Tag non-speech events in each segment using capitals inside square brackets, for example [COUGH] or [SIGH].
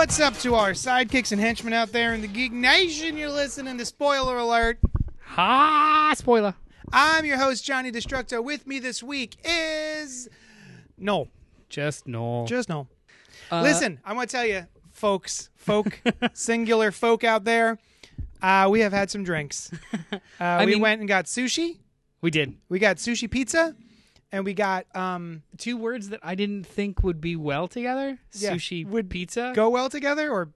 What's up to our sidekicks and henchmen out there in the Geek Nation? You're listening to Spoiler Alert. Ha! Spoiler. I'm your host, Johnny Destructo. With me this week is. No, Just no. just no. Uh, Listen, I want to tell you, folks, folk, [LAUGHS] singular folk out there, uh, we have had some drinks. [LAUGHS] Uh, we mean- went and got sushi. we did We got sushi pizza, and we got um, two words that I didn't think would be well together: Yeah. sushi, Would pizza. go well together. Or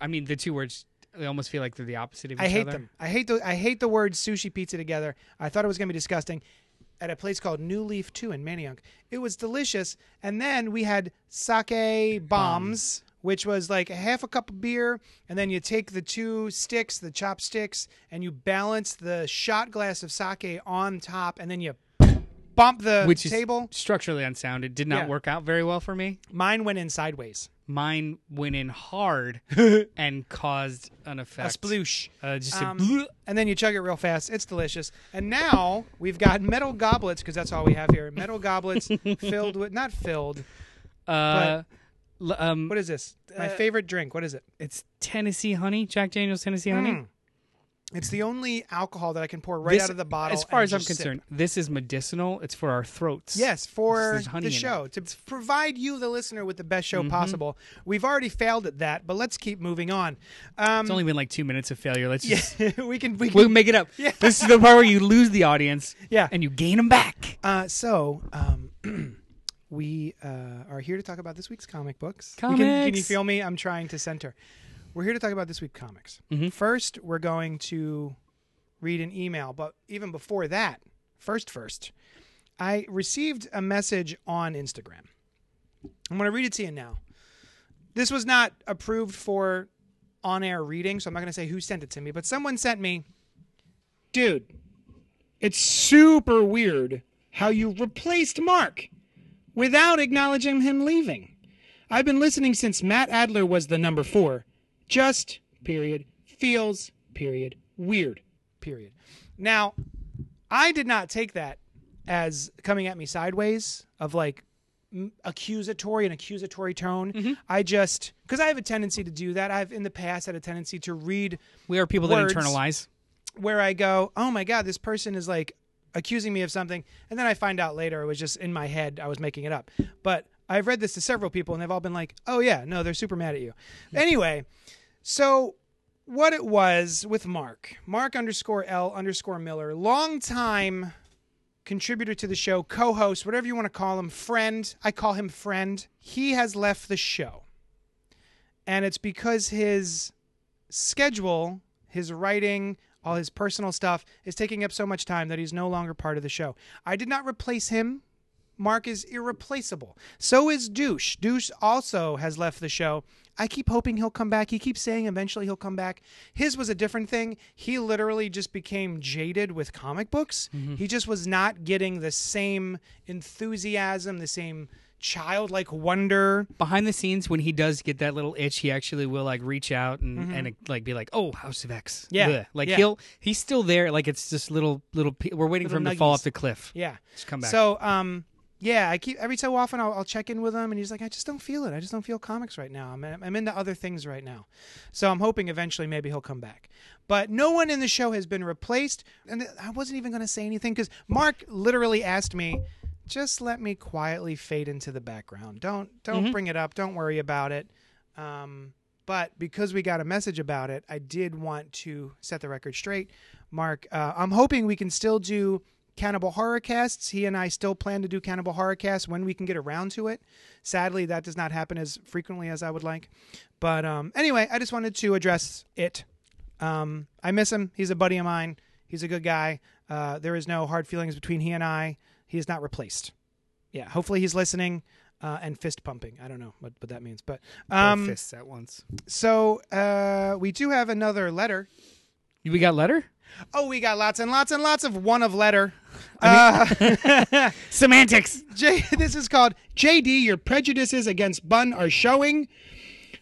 I mean, the two words they almost feel like they're the opposite of each other. I hate other. them. I hate the I hate the words sushi pizza together. I thought it was gonna be disgusting. At a place called New Leaf Two in Manayunk, it was delicious. And then we had sake bombs, which was like a half a cup of beer, and then you take the two sticks, the chopsticks, and you balance the shot glass of sake on top, and then you bump the Which is table. structurally unsound. It did not Yeah. work out very well for me. Mine went in sideways. Mine went in hard [LAUGHS] and caused an effect. A sploosh. Uh, just Um, a bleh. and then you chug it real fast. It's delicious. And now we've got metal goblets because that's all we have here. Metal goblets [LAUGHS] filled with not filled. Uh, l- um, What is this? My Uh, favorite drink. What is it? it's Tennessee honey, Jack Daniel's Tennessee honey. It's the only alcohol that I can pour right This- out of the bottle. As far as I'm just sip. concerned, this is medicinal. It's for our throats. Yes, for the show to provide you, the listener, with the best show possible. We've already failed at that, but let's keep moving on. Um, It's only been like two minutes of failure. Let's just yeah, [LAUGHS] we can. We can we'll make it up. [LAUGHS] This is the part where you lose the audience. Yeah. and you gain them back. Uh, so, um, [CLEARS THROAT] we uh, are here to talk about this week's comic books. You Can, can you feel me? I'm trying to center. We're here to talk about this week's comics. Mm-hmm. First, we're going to read an email, but even before that, first, first, I received a message on Instagram. I'm going to read it to you now. This was not approved for on air reading, so I'm not going to say who sent it to me, but someone sent me, dude, it's super weird how you replaced Mark without acknowledging him leaving. I've been listening since Matt Adler was the number four. Just, period, feels, period, weird, period. Now, I did not take that as coming at me sideways of like m- accusatory and accusatory tone. Mm-hmm. I just, because I have a tendency to do that. I've in the past had a tendency to read We are people that internalize. where I go, oh my God, this person is like accusing me of something. And then I find out later it was just in my head, I was making it up. But I've read this to several people and they've all been like, oh yeah, no, they're super mad at you. anyway, so what it was with Mark, Mark underscore L underscore Miller, long time contributor to the show, co host, whatever you want to call him, friend. I call him friend. He has left the show. And it's because his schedule, his writing, all his personal stuff is taking up so much time that he's no longer part of the show. I did not replace him. Mark is irreplaceable. So is Douche. Douche also has left the show. I keep hoping he'll come back. He keeps saying eventually he'll come back. His was a different thing. He literally just became jaded with comic books. He just was not getting the same enthusiasm, the same childlike wonder. Behind the scenes, when he does get that little itch, he actually will like reach out and, and uh, like be like, "Oh, House of X." Mm-hmm. Yeah. Bleh. like Yeah. he'll he's still there. Like it's just little little. pe- We're waiting for him Little to fall off the cliff. Yeah. Just come back. So, um, yeah, I keep every so often I'll, I'll check in with him, and he's like, I just don't feel it. I just don't feel comics right now. I'm I'm into other things right now. So I'm hoping eventually maybe he'll come back. But no one in the show has been replaced, and I wasn't even going to say anything because Mark literally asked me, just let me quietly fade into the background. Don't don't bring it up. Don't worry about it. Um, but because we got a message about it, I did want to set the record straight. Mark, uh, I'm hoping we can still do Cannibal Horror Casts. He and I still plan to do Cannibal Horror Casts when we can get around to it. Sadly, that does not happen as frequently as I would like. But um, anyway, I just wanted to address it. Um, I miss him. He's a buddy of mine. He's a good guy. Uh, there is no hard feelings between he and I. He is not replaced. Yeah, hopefully he's listening uh, and fist pumping. I don't know what, what that means, but Both um, fists at once. so uh, we do have another letter. We got letter. Oh, we got lots and lots and lots of one of letter. Uh, [LAUGHS] Semantics. [LAUGHS] J, this is called JD. Your prejudices against Bun are showing.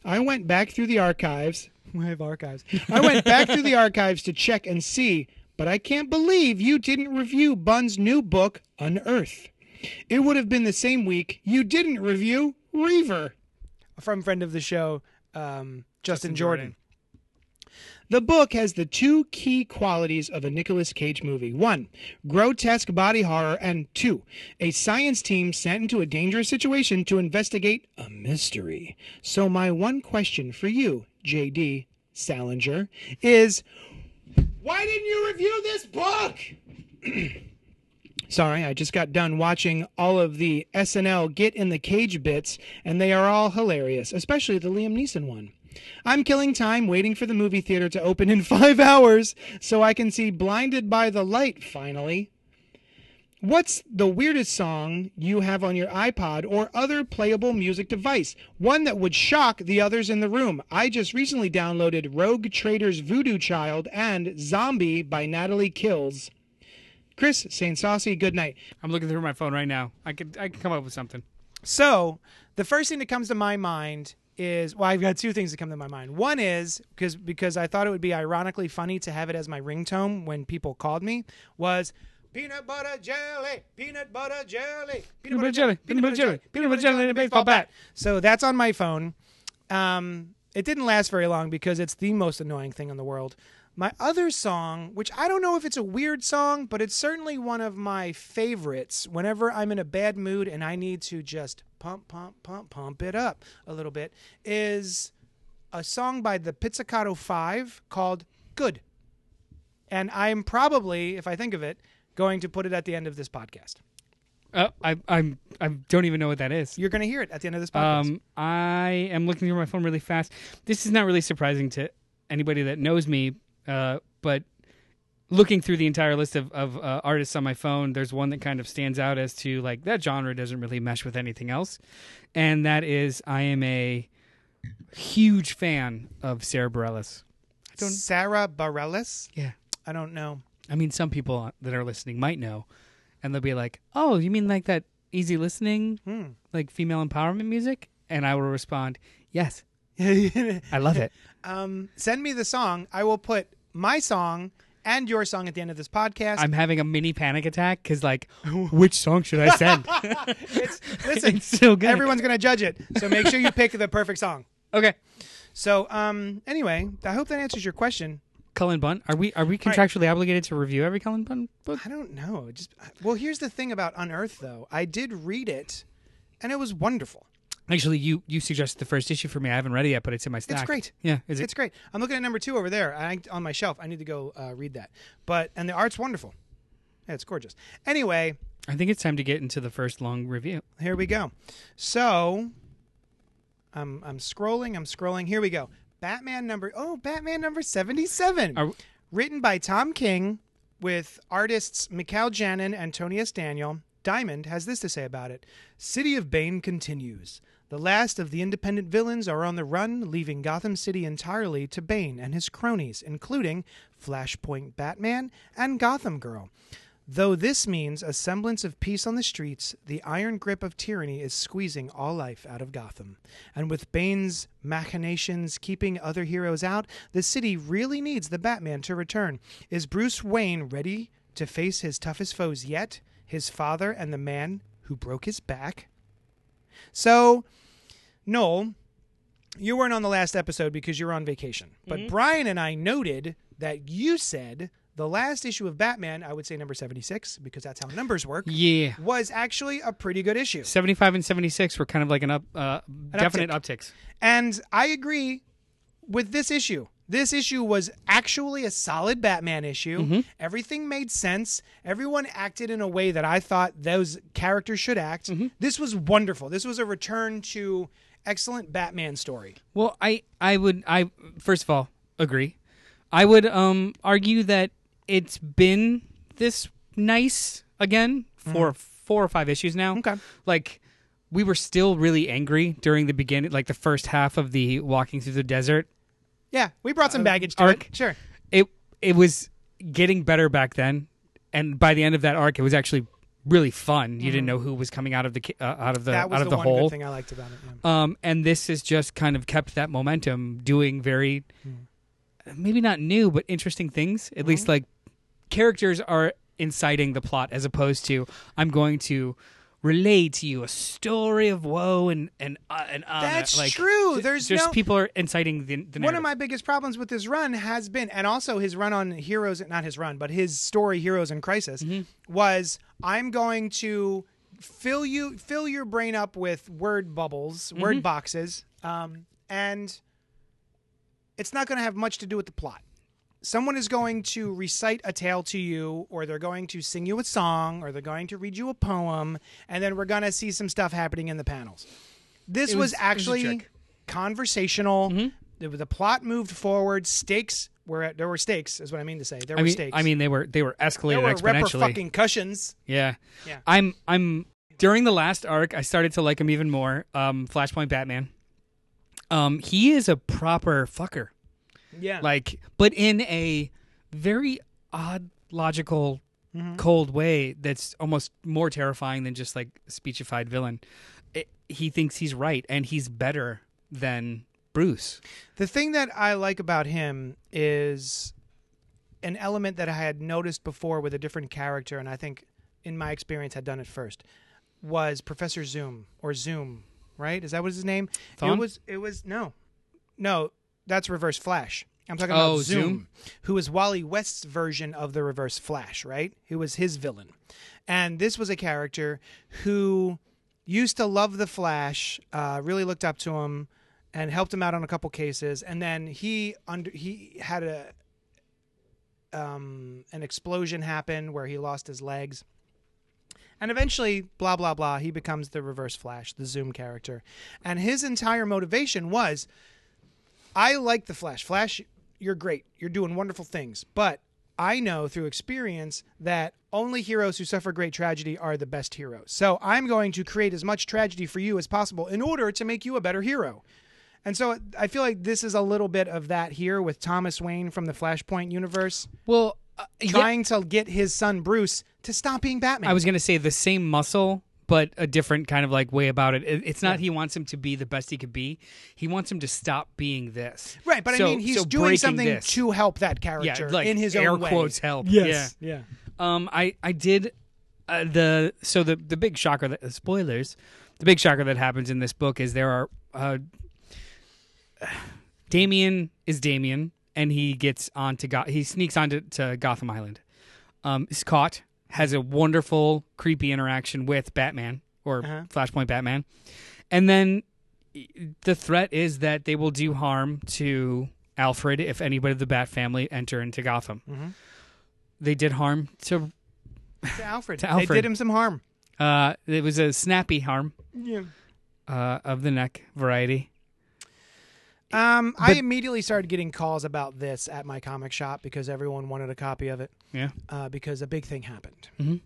I went back through the archives. [LAUGHS] I have archives. I went back through the archives to check and see, but I can't believe you didn't review Bun's new book, Unearth. It would have been the same week you didn't review Reaver. From friend of the show, um, Justin, Justin Jordan. Jordan. The book has the two key qualities of a Nicolas Cage movie. One, grotesque body horror, and two, a science team sent into a dangerous situation to investigate a mystery. So my one question for you, JD Salinger, is why didn't you review this book? [CLEARS THROAT] Sorry, I just got done watching all of the SNL Get in the Cage bits, and they are all hilarious, especially the Liam Neeson one. I'm killing time waiting for the movie theater to open in [LAUGHS] five hours so I can see Blinded by the Light finally. What's the weirdest song you have on your iPod or other playable music device? One that would shock the others in the room. I just recently downloaded Rogue Trader's Voodoo Child and Zombie by Natalie Kills. Chris, St. Saucy, good night. I'm looking through my phone right now. I could I could come up with something. So, the first thing that comes to my mind is well, I've got two things that come to my mind. One is because because I thought it would be ironically funny to have it as my ringtone when people called me was peanut butter jelly, peanut butter jelly, Peanut butter jelly, peanut butter jelly, peanut butter jelly, and a baseball bat. So that's on my phone. Um, it didn't last very long because it's the most annoying thing in the world. My other song, which I don't know if it's a weird song, but it's certainly one of my favorites whenever I'm in a bad mood and I need to just pump, pump, pump, pump it up a little bit, is a song by the Pizzicato Five called Good. And I'm probably, if I think of it, going to put it at the end of this podcast. Uh, I I'm I don't even know what that is. You're going to hear it at the end of this podcast. Um, I am looking through my phone really fast. This is not really surprising to anybody that knows me, uh, but looking through the entire list of, of uh, artists on my phone, there's one that kind of stands out as to like that genre doesn't really mesh with anything else, and that is I am a huge fan of Sara Bareilles. don't- Sara Bareilles? Yeah, I don't know. I mean some people that are listening might know, and they'll be like, "Oh, you mean like that easy listening, Hmm. like female empowerment music?" And I will respond, "Yes, [LAUGHS] I love it." um, send me the song. I will put my song and your song at the end of this podcast. I'm having a mini panic attack because, like, [LAUGHS] which song should I send? [LAUGHS] it's, listen, it's so good. everyone's going to judge it. So make sure you pick the perfect song. okay. So, um, anyway, I hope that answers your question. Cullen Bunn. Are we are we contractually obligated to review every Cullen Bunn book? I don't know. Just well, here's the thing about Unearth, though. I did read it, and it was wonderful. Actually, you you suggested the first issue for me. I haven't read it yet, but it's in my stack. It's great. Yeah, is it? It's great. I'm looking at number two over there I, on my shelf. I need to go uh, read that. But and the art's wonderful. Yeah, it's gorgeous. Anyway, I think it's time to get into the first long review. here we go. So, I'm I'm scrolling. I'm scrolling. Here we go. Batman number oh Batman number seventy seven. Are, Written by Tom King with artists Mikel Janin and Tony S. Daniel. Diamond has this to say about it City of Bane continues. The last of the independent villains are on the run, leaving Gotham City entirely to Bane and his cronies, including Flashpoint Batman and Gotham Girl. Though this means a semblance of peace on the streets, the iron grip of tyranny is squeezing all life out of Gotham. And with Bane's machinations keeping other heroes out, the city really needs the Batman to return. Is Bruce Wayne ready to face his toughest foes yet? His father and the man who broke his back? So, Noel, you weren't on the last episode because you're on vacation. But mm-hmm. Brian and I noted that you said the last issue of Batman, I would say number 76, because that's how numbers work, yeah, was actually a pretty good issue. seventy five and seventy six were kind of like an up, uh, definite upticks. And I agree with this issue. This issue was actually a solid Batman issue. Mm-hmm. Everything made sense. Everyone acted in a way that I thought those characters should act. Mm-hmm. This was wonderful. This was a return to excellent Batman story. Well, I I would I first of all agree. I would um argue that it's been this nice again for four or five issues now. Okay. Like we were still really angry during the beginning, like the first half of the walking through the desert. Yeah, we brought some baggage to Uh, arc. it. Sure. It it was getting better back then, and by the end of that arc, it was actually really fun. You didn't know who was coming out of the uh, out of the Mm-hmm. that was out of the, the, one hole. thing I liked about it. Yeah. Um, and this has just kind of kept that momentum, doing very Hmm. maybe not new but interesting things. At least Mm-hmm. like characters are inciting the plot as opposed to I'm going to relay to you a story of woe and and uh, and honor. That's like, true. ju- There's just no- people are inciting the, the One of my biggest problems with this run has been, and also his run on Heroes, not his run, but his story, Heroes in Crisis, Mm-hmm. was I'm going to fill you, fill your brain up with word bubbles, Mm-hmm. word boxes, um, and it's not going to have much to do with the plot. Someone is going to recite a tale to you, or they're going to sing you a song, or they're going to read you a poem, and then we're going to see some stuff happening in the panels. This was, was- it was actually conversational. Mm-hmm. The, the plot moved forward. Stakes were at, there were stakes, is what I mean to say. There I were mean, stakes. I mean, they were they were there escalated were exponentially. fucking cushions. Yeah. Yeah. I'm I'm during the last arc I started to like him even more. Um Flashpoint Batman. Um he is a proper fucker. Yeah, Like but in a very odd logical Mm-hmm. cold way that's almost more terrifying than just like speechified villain. It, he thinks he's right and he's better than Bruce. The thing that I like about him is an element that I had noticed before with a different character, and I think in my experience had done it first, was Professor Zoom or Zoom, right? Is that what his name? It was it was no. No, that's Reverse Flash. I'm talking Oh, about Zoom, Zoom? who was Wally West's version of the Reverse Flash, right? Who was his villain. And this was a character who used to love the Flash, uh, really looked up to him, and helped him out on a couple cases. And then he under he had a um, an explosion happen where he lost his legs. And eventually, blah blah blah, he becomes the Reverse Flash, the Zoom character. And his entire motivation was, I like the Flash. Flash, you're great. You're doing wonderful things. But I know through experience that only heroes who suffer great tragedy are the best heroes. So I'm going to create as much tragedy for you as possible in order to make you a better hero. And so I feel like this is a little bit of that here with Thomas Wayne from the Flashpoint universe Well, uh, yeah, trying to get his son Bruce to stop being Batman. I was going to say the same muscle, but a different kind of like way about it. It- It's not he wants him to be the best he could be. He wants him to stop being this. right, but So- I mean he's so doing something this. to help that yeah, character like in his air own way. quotes help. Yes. Yeah. Yeah. Um, I I did uh, the so the the big shocker that uh, spoilers, the big shocker that happens in this book is there are uh, Damian is Damian and he gets onto Go- he sneaks onto to Gotham Island. Um, is caught has a wonderful creepy interaction with Batman or Uh-huh. Flashpoint Batman, and then the threat is that they will do harm to Alfred if anybody of the Bat family enter into Gotham. Mhm. They did harm to. To Alfred. [LAUGHS] To They Alfred. did him some harm. Uh, it was a snappy harm Yeah. uh, of the neck variety. Um, I immediately started getting calls about this at my comic shop because everyone wanted a copy of it. Yeah. Uh, because a big thing happened. Mhm.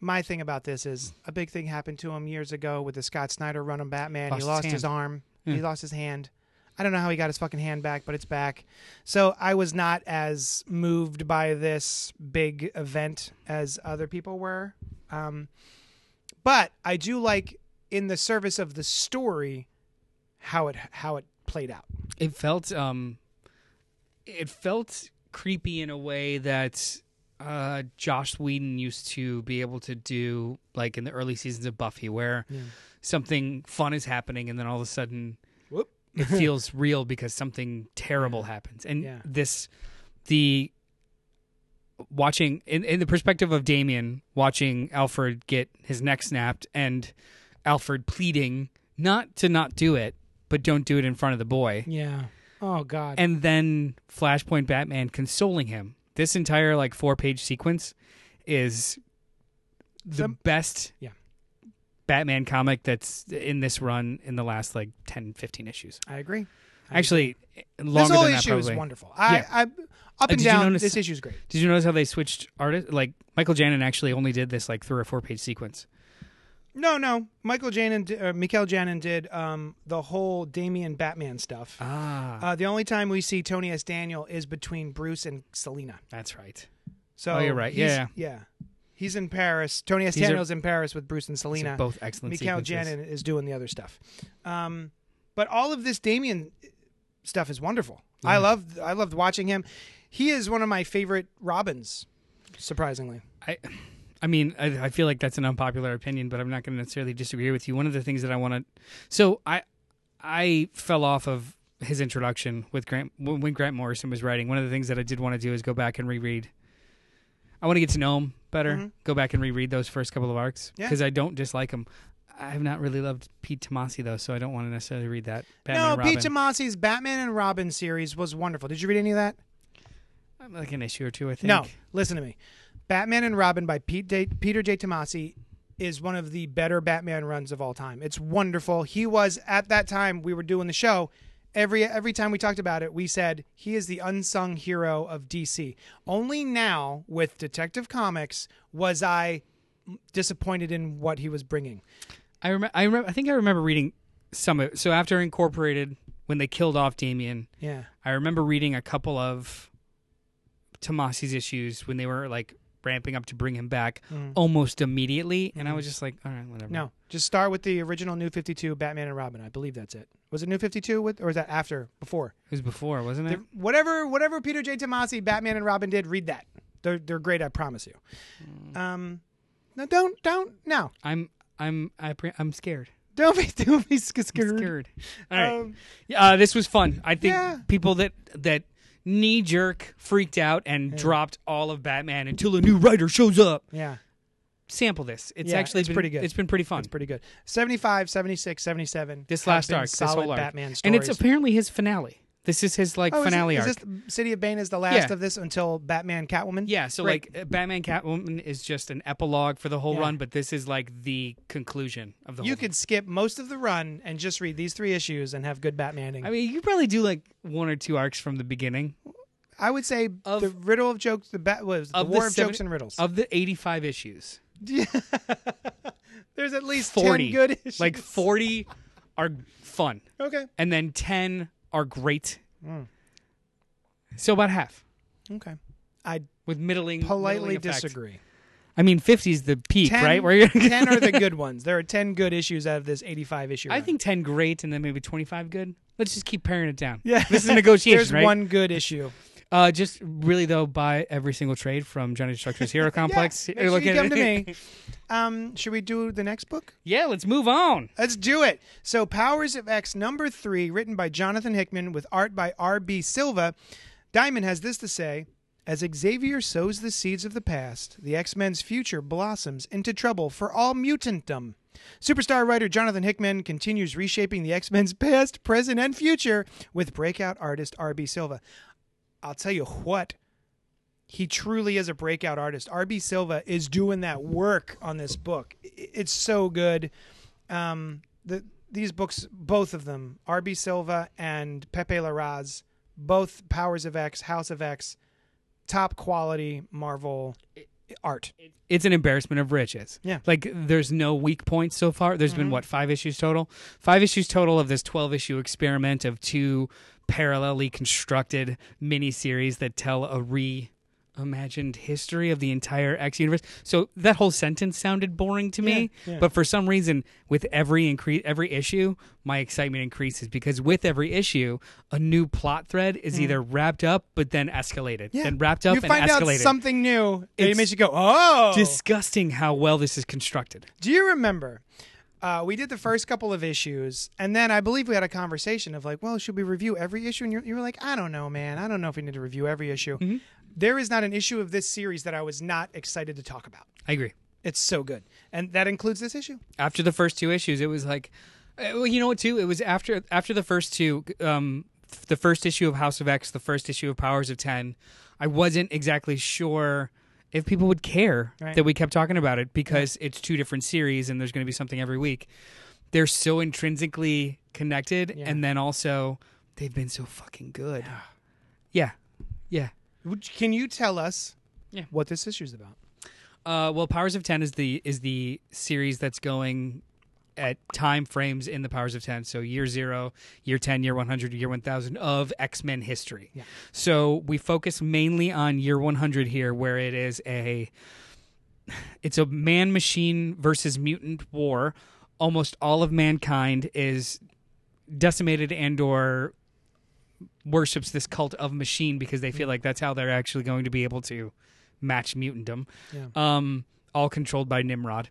My thing about this is a big thing happened to him years ago with the Scott Snyder run on Batman. Lost he lost his, hand. arm. Yeah. He lost his hand. I don't know how he got his fucking hand back, but it's back. So I was not as moved by this big event as other people were. Um, but I do like, in the service of the story, how it how it played out. It felt um, it felt creepy in a way that uh, Joss Whedon used to be able to do, like in the early seasons of Buffy, where something fun is happening, and then all of a sudden Whoop. it [LAUGHS] feels real because something terrible happens. And Yeah. this, the watching in, in the perspective of Damian, watching Alfred get his neck snapped, and Alfred pleading not to not do it, but don't do it in front of the boy Yeah. Oh God. and then Flashpoint Batman consoling him. This entire like four page sequence is the Some- best Yeah. Batman comic that's in this run in the last like 10 15 issues. I agree. I Actually agree. longer this whole than that issue is wonderful. I, Yeah. I up Uh, and you down. notice- This issue is great. Did you notice how they switched artists? Like Michael Janin actually only did this like three or four page sequence. No, no. Michael Janin, uh, Mikel Janin did um, the whole Damian Batman stuff. Ah, Uh, the only time we see Tony S. Daniel is between Bruce and Selina. that's right. So Oh, you're right. he's- Yeah. yeah. He's in Paris. Tony S. These are- Daniel's in Paris with Bruce and These are Selina. both excellent Mikael sequences. Janin is doing the other stuff. Um, but all of this Damian stuff is wonderful. I love I loved watching him. He is one of my favorite Robins, surprisingly. I, I mean, I, I feel like that's an unpopular opinion, but I'm not going to necessarily disagree with you. One of the things that I want to, so I, I fell off of his introduction with Grant when Grant Morrison was writing. One of the things that I did want to do is go back and reread. I want to get to know him better. Mhm. Go back and reread those first couple of arcs Yeah. because I don't dislike him. I have not really loved Pete Tomasi though, so I don't want to necessarily read that. Batman no. Pete Tomasi's Batman and Robin series was wonderful. Did you read any of that? like an issue or two, I think. No, listen to me. Batman and Robin by Pete Peter J. Tomasi is one of the better Batman runs of all time. It's wonderful. He was at that time we were doing the show. Every every time we talked about it, we said he is the unsung hero of DC. Only now with Detective Comics was I disappointed in what he was bringing. I remember. I remember. I think I remember reading some of it. So after Incorporated, when they killed off Damian, Yeah. I remember reading a couple of Tomasi's issues when they were like ramping up to bring him back Mm. almost immediately, and I was just like, all right, whatever. No, just start with the original New 52 Batman and Robin. I believe that's it. Was it New 52 with or was that after before? it was before, wasn't it? The- whatever whatever Peter J. Tomasi, Batman and Robin did, read that. They're they're great, I promise you. Mm. Um, no, don't don't no, I'm I'm I pre- I'm scared. [LAUGHS] don't be don't be sc- I'm scared. scared. All right. Um, Yeah, uh, this was fun. I think Yeah. people that that knee jerk freaked out and dropped all of Batman until a new writer shows up. yeah, Sample this. It's Yeah, actually it's been, pretty good. It's been pretty fun. It's pretty good. 75, 76, 77. this last arc, this solid whole arc, Batman stories. and it's apparently his finale. This is his like oh, is it- finale is, arc. this City of Bane is the last Yeah. of this until Batman Catwoman? Yeah, so like uh, Batman Catwoman is just an epilogue for the whole Yeah. run, but this is like the conclusion of the You could skip most of the run and just read these three issues and have good Batmaning. I mean, you probably do like one or two arcs from the beginning I would say Of- the riddle of jokes, the bat was the war the of seven- jokes and riddles. of the 85 issues. [LAUGHS] There's at least 40 ten good issues. Like 40 are fun, okay, and then 10 are great. Mm. So about half okay. I with middling politely middling effect. disagree. I mean, 50 is the peak, Ten, right? Where you're ten are the [LAUGHS] good ones. There are ten good issues out of this 85 issue. I run. think 10 great, and then maybe 25 good. Let's just keep paring it down. yeah, This is a [LAUGHS] negotiation, There's right? one good issue. Uh, just really though, buy every single trade from Johnny Destructor's Hero [LAUGHS] Complex. make sure you come to me. [LAUGHS] Um, should we do the next book? yeah, let's move on. Let's do it. So, Powers of X number three, written by Jonathan Hickman with art by R.B. Silva. Diamond has this to say As Xavier sows the seeds of the past, the X Men's future blossoms into trouble for all mutantdom. Superstar writer Jonathan Hickman continues reshaping the X Men's [LAUGHS] past, present, and future with breakout artist R.B. Silva. I'll tell you what, he truly is a breakout artist. RB Silva is doing that work on this book. It's so good. Um, the these books, both of them, RB Silva and Pepe Larraz, both Powers of X, House of X, top quality Marvel art. It's an embarrassment of riches. Yeah. Like there's no weak points so far. There's been what five issues total? Five issues total of this 12 issue experiment of two parallelly constructed miniseries that tell a reimagined history of the entire X universe. So that whole sentence sounded boring to me, Yeah, yeah. but for some reason, with every increase, every issue, my excitement increases because with every issue, a new plot thread is either wrapped up but then escalated. Yeah. then wrapped up you and find out something new, it makes you go, "Oh!" disgusting how well this is constructed. Do you remember? Uh, we did the first couple of issues, and then I believe we had a conversation of like, well, should we review every issue? And you're, you were like, I don't know, man. I don't know if we need to review every issue. Mm-hmm. There is not an issue of this series that I was not excited to talk about. I agree. It's so good, and that includes this issue. After the first two issues, it was like, uh, well, you know what? Too, it was after after the first two, um, the first issue of House of X, the first issue of Powers of Ten. I wasn't exactly sure if people would care Right. that we kept talking about it because it's two different series and there's going to be something every week. They're so intrinsically connected, Yeah. and then also they've been so fucking good. Yeah, yeah. Can you tell us Yeah. what this issue is about? Uh, well, Powers of Ten is the is the series that's going at time frames in the Powers of Ten. So year zero, year ten, year one hundred, year one thousand of X Men history. Yeah. So we focus mainly on year one hundred here, where it is a it's a man machine versus mutant war. Almost all of mankind is decimated and or worships this cult of machine because they feel like that's how they're actually going to be able to match mutantdom. Yeah. Um, all controlled by Nimrod.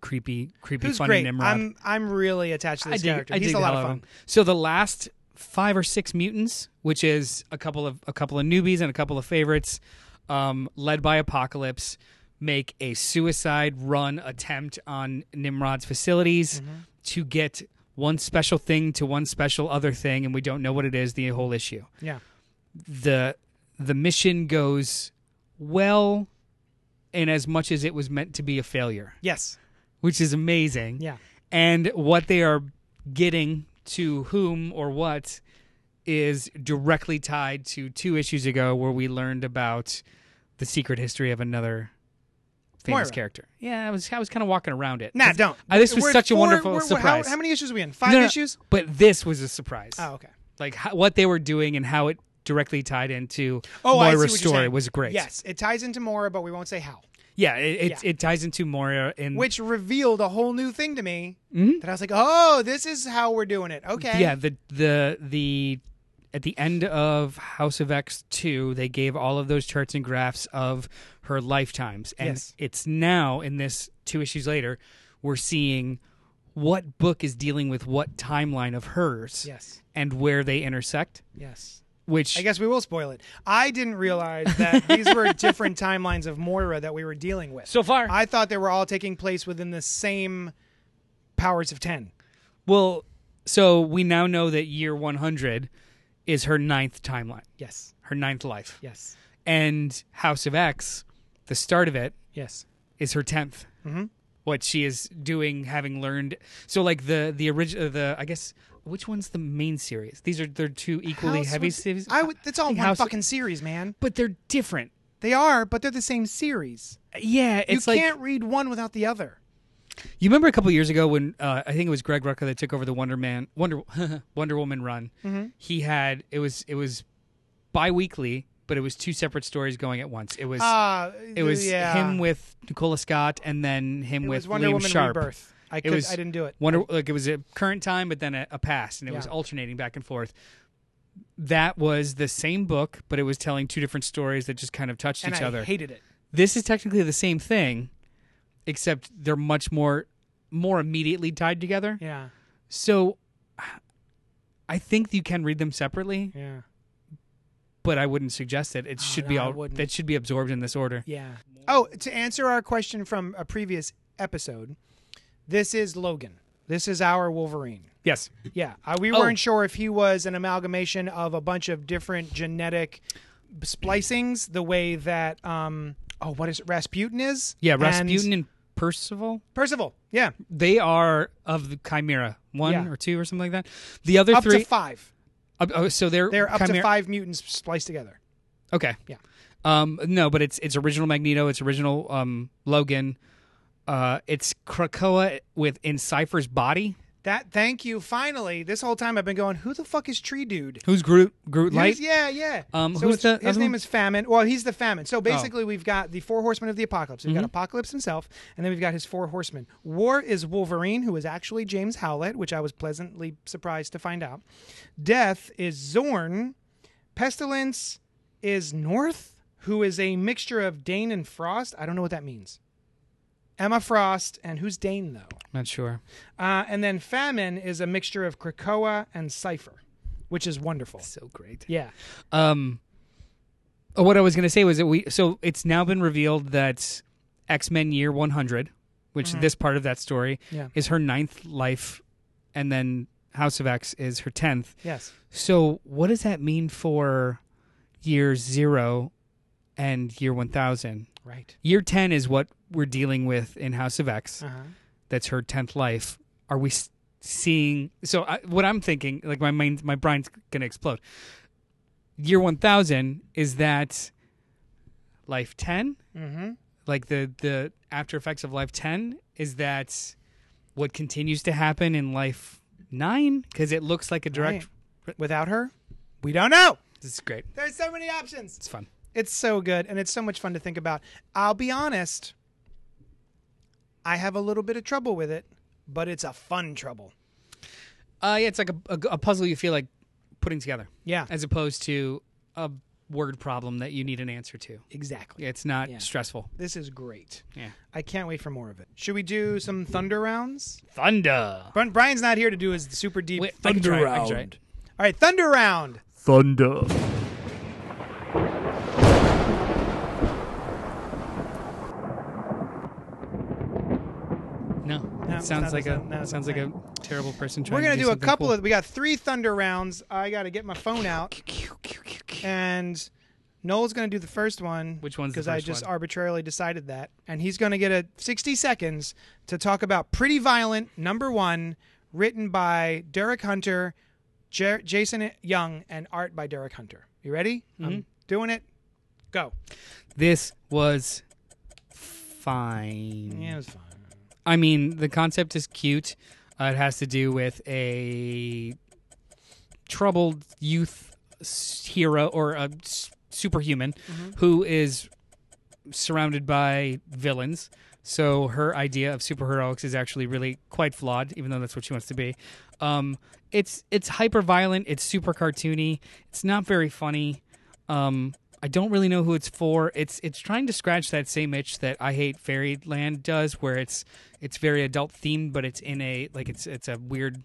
Creepy, creepy, Who's funny great. Nimrod. I'm I'm really attached to I this dig, character. I He's dig a lot of fun. him. So the last five or six mutants, which is a couple of a couple of newbies and a couple of favorites, um, led by Apocalypse, make a suicide run attempt on Nimrod's facilities Mm-hmm. to get one special thing to one special other thing, and we don't know what it is. The whole issue. Yeah. the The mission goes well, in as much as it was meant to be a failure, Yes. Which is amazing Yeah. and what they are getting to whom or what is directly tied to two issues ago where we learned about the secret history of another famous Moira. character. Yeah, I was I was kind of walking around it. Nah, don't. Uh, this was We're such a wonderful we're- surprise. How, how many issues are we in? Five No, no, issues? But this was a surprise. Oh, okay. Like how, what they were doing and how it directly tied into Oh, I Moira's story was great. Yes, it ties into Moira, but we won't say how. Yeah, it it, Yeah. it ties into Moira and Which revealed a whole new thing to me Mhm. that I was like, oh, this is how we're doing it. Okay. Yeah, the the the at the end of House of X two, they gave all of those charts and graphs of her lifetimes, and Yes. it's now in this two issues later, we're seeing what book is dealing with what timeline of hers Yes. and where they intersect. Yes. Which I guess we will spoil it. I didn't realize that [LAUGHS] these were different timelines of Moira that we were dealing with. so far, I thought they were all taking place within the same powers of 10. well, so we now know that year one hundred is her ninth timeline, Yes. her ninth life, Yes. and House of X, the start of it, Yes. is her 10th Mhm. what she is doing having learned so like the the original the i guess which one's the main series these are they're two equally House heavy was- series I would, that's all think one House- fucking series, man. but they're different They are, but they're the same series. yeah it's you like can't read one without the other. you remember a couple years ago when uh, i think it was greg rucka that took over the wonder man wonder [LAUGHS] wonder woman run Mm-hmm. he had it was it was bi-weekly but it was two separate stories going at once it was Uh, it was yeah. him with nicola scott and then him It with was Wonder Liam Woman sharp Rebirth. I could, was I didn't do it. Wonder like it was a current time, but then a, a past, and it was alternating back and forth. That was the same book, but it was telling two different stories that just kind of touched and each I other. hated it. this is technically the same thing, except they're much more more immediately tied together. Yeah. So I think you can read them separately, Yeah. but I wouldn't suggest it. It Oh, should no, be all that should be absorbed in this order. Yeah. Oh, to answer our question from a previous episode, this is Logan. This is our Wolverine. Yes. Yeah, uh, we Oh. weren't sure if he was an amalgamation of a bunch of different genetic splicings, the way that um oh what is it, Rasputin is? Yeah, And Rasputin and Percival. Percival. Yeah, They are of the Chimera, one Yeah. or two or something like that. The other up three, to five. Uh, oh, so they're They're up to five mutants spliced together. Okay. Yeah. Um, no, but it's it's original Magneto. It's original um, Logan. Uh, it's Krakoa with in Cypher's body. That thank you. Finally, this whole time I've been going, who the fuck is Tree Dude? Who's Groot? Groot Light. Who's- yeah, yeah. Um, so who's it's- the his other name one? Oh. is Famine. Well, he's the Famine. So basically, we've got the four horsemen of the apocalypse. We've got Mm-hmm. Apocalypse himself, and then we've got his four horsemen. War is Wolverine, who is actually James Howlett, which I was pleasantly surprised to find out. Death is Xorn. Pestilence is North, who is a mixture of Dane and Frost. I don't know what that means. Emma Frost, and who's Dane though? Not sure. Uh, and then Famine is a mixture of Krakoa and Cypher, which is wonderful. So great. Yeah. Um, oh, what I was going to say was that we. So it's now been revealed that X Men Year One Hundred, which this part of that story Mm-hmm. Yeah. is her ninth life, and then House of X is her tenth. Yes. So what does that mean for year zero and year one thousand? Right. Year 10 is what we're dealing with in House of X. Uh-huh. That's her 10th life. Are we s- seeing so I, what I'm thinking like my mind my brain's going to explode. Year 1000 is that life 10, Mm-hmm. like the the after effects of Life Ten is that what continues to happen in Life Nine because it looks like a direct. Without her, we don't know. This is great. There's so many options. It's fun. It's so good, and it's so much fun to think about. I'll be honest, I have a little bit of trouble with it, but it's a fun trouble. Uh, yeah, it's like a, a, a puzzle you feel like putting together, Yeah, as opposed to a word problem that you need an answer to. exactly. It's not Yeah. stressful. This is great. Yeah. I can't wait for more of it. Should we do some thunder rounds? Thunder. Bri- Brian's not here to do his super deep Wait, I can thunder try it, I can round. try it. All right, thunder round. Thunder. Sounds like a it's not- no, it's sounds like a terrible person trying. We're gonna to do, do, a couple cool. of. We got three thunder rounds. I got to get my phone out, and Noel's gonna do the first one. Which one's Because I just one? arbitrarily decided that, and he's gonna get a 60 seconds to talk about Pretty Violent number one, written by Derek Hunter, Jer- Jason Young, and art by Derek Hunter. You ready? Mm-hmm. I'm doing it. Go. This was fine. Yeah, it was fine. I mean, the concept is cute. Uh, it has to do with a troubled youth hero or a s- superhuman who is surrounded by villains. So her idea of superheroics is actually really quite flawed, even though that's what she wants to be. Um, it's it's hyper violent. It's super cartoony. It's not very funny. Um, I don't really know who it's for. It's it's trying to scratch that same itch that I Hate Fairyland does, where it's it's very adult themed, but it's in a like it's it's a weird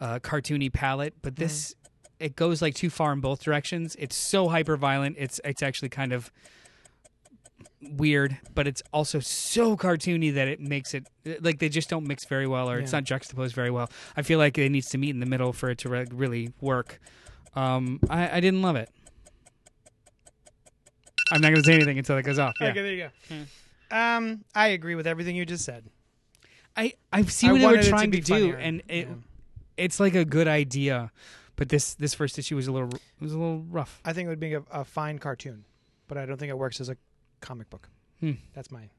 uh, cartoony palette. But this it goes like too far in both directions. It's so hyper violent. It's it's actually kind of weird, but it's also so cartoony that it makes it like they just don't mix very well, or it's not juxtaposed very well. I feel like it needs to meet in the middle for it to re- really work. Um, I, I didn't love it. I'm not going to say anything until it goes off. Yeah. Okay, there you go. Um, I agree with everything you just said. I I've seen I what they wanted were it to trying to, be do, funnier. and it Yeah. it's like a good idea, but this this first issue was a little it was a little rough. I think it would be a, a fine cartoon, but I don't think it works as a comic book. Hmm. That's my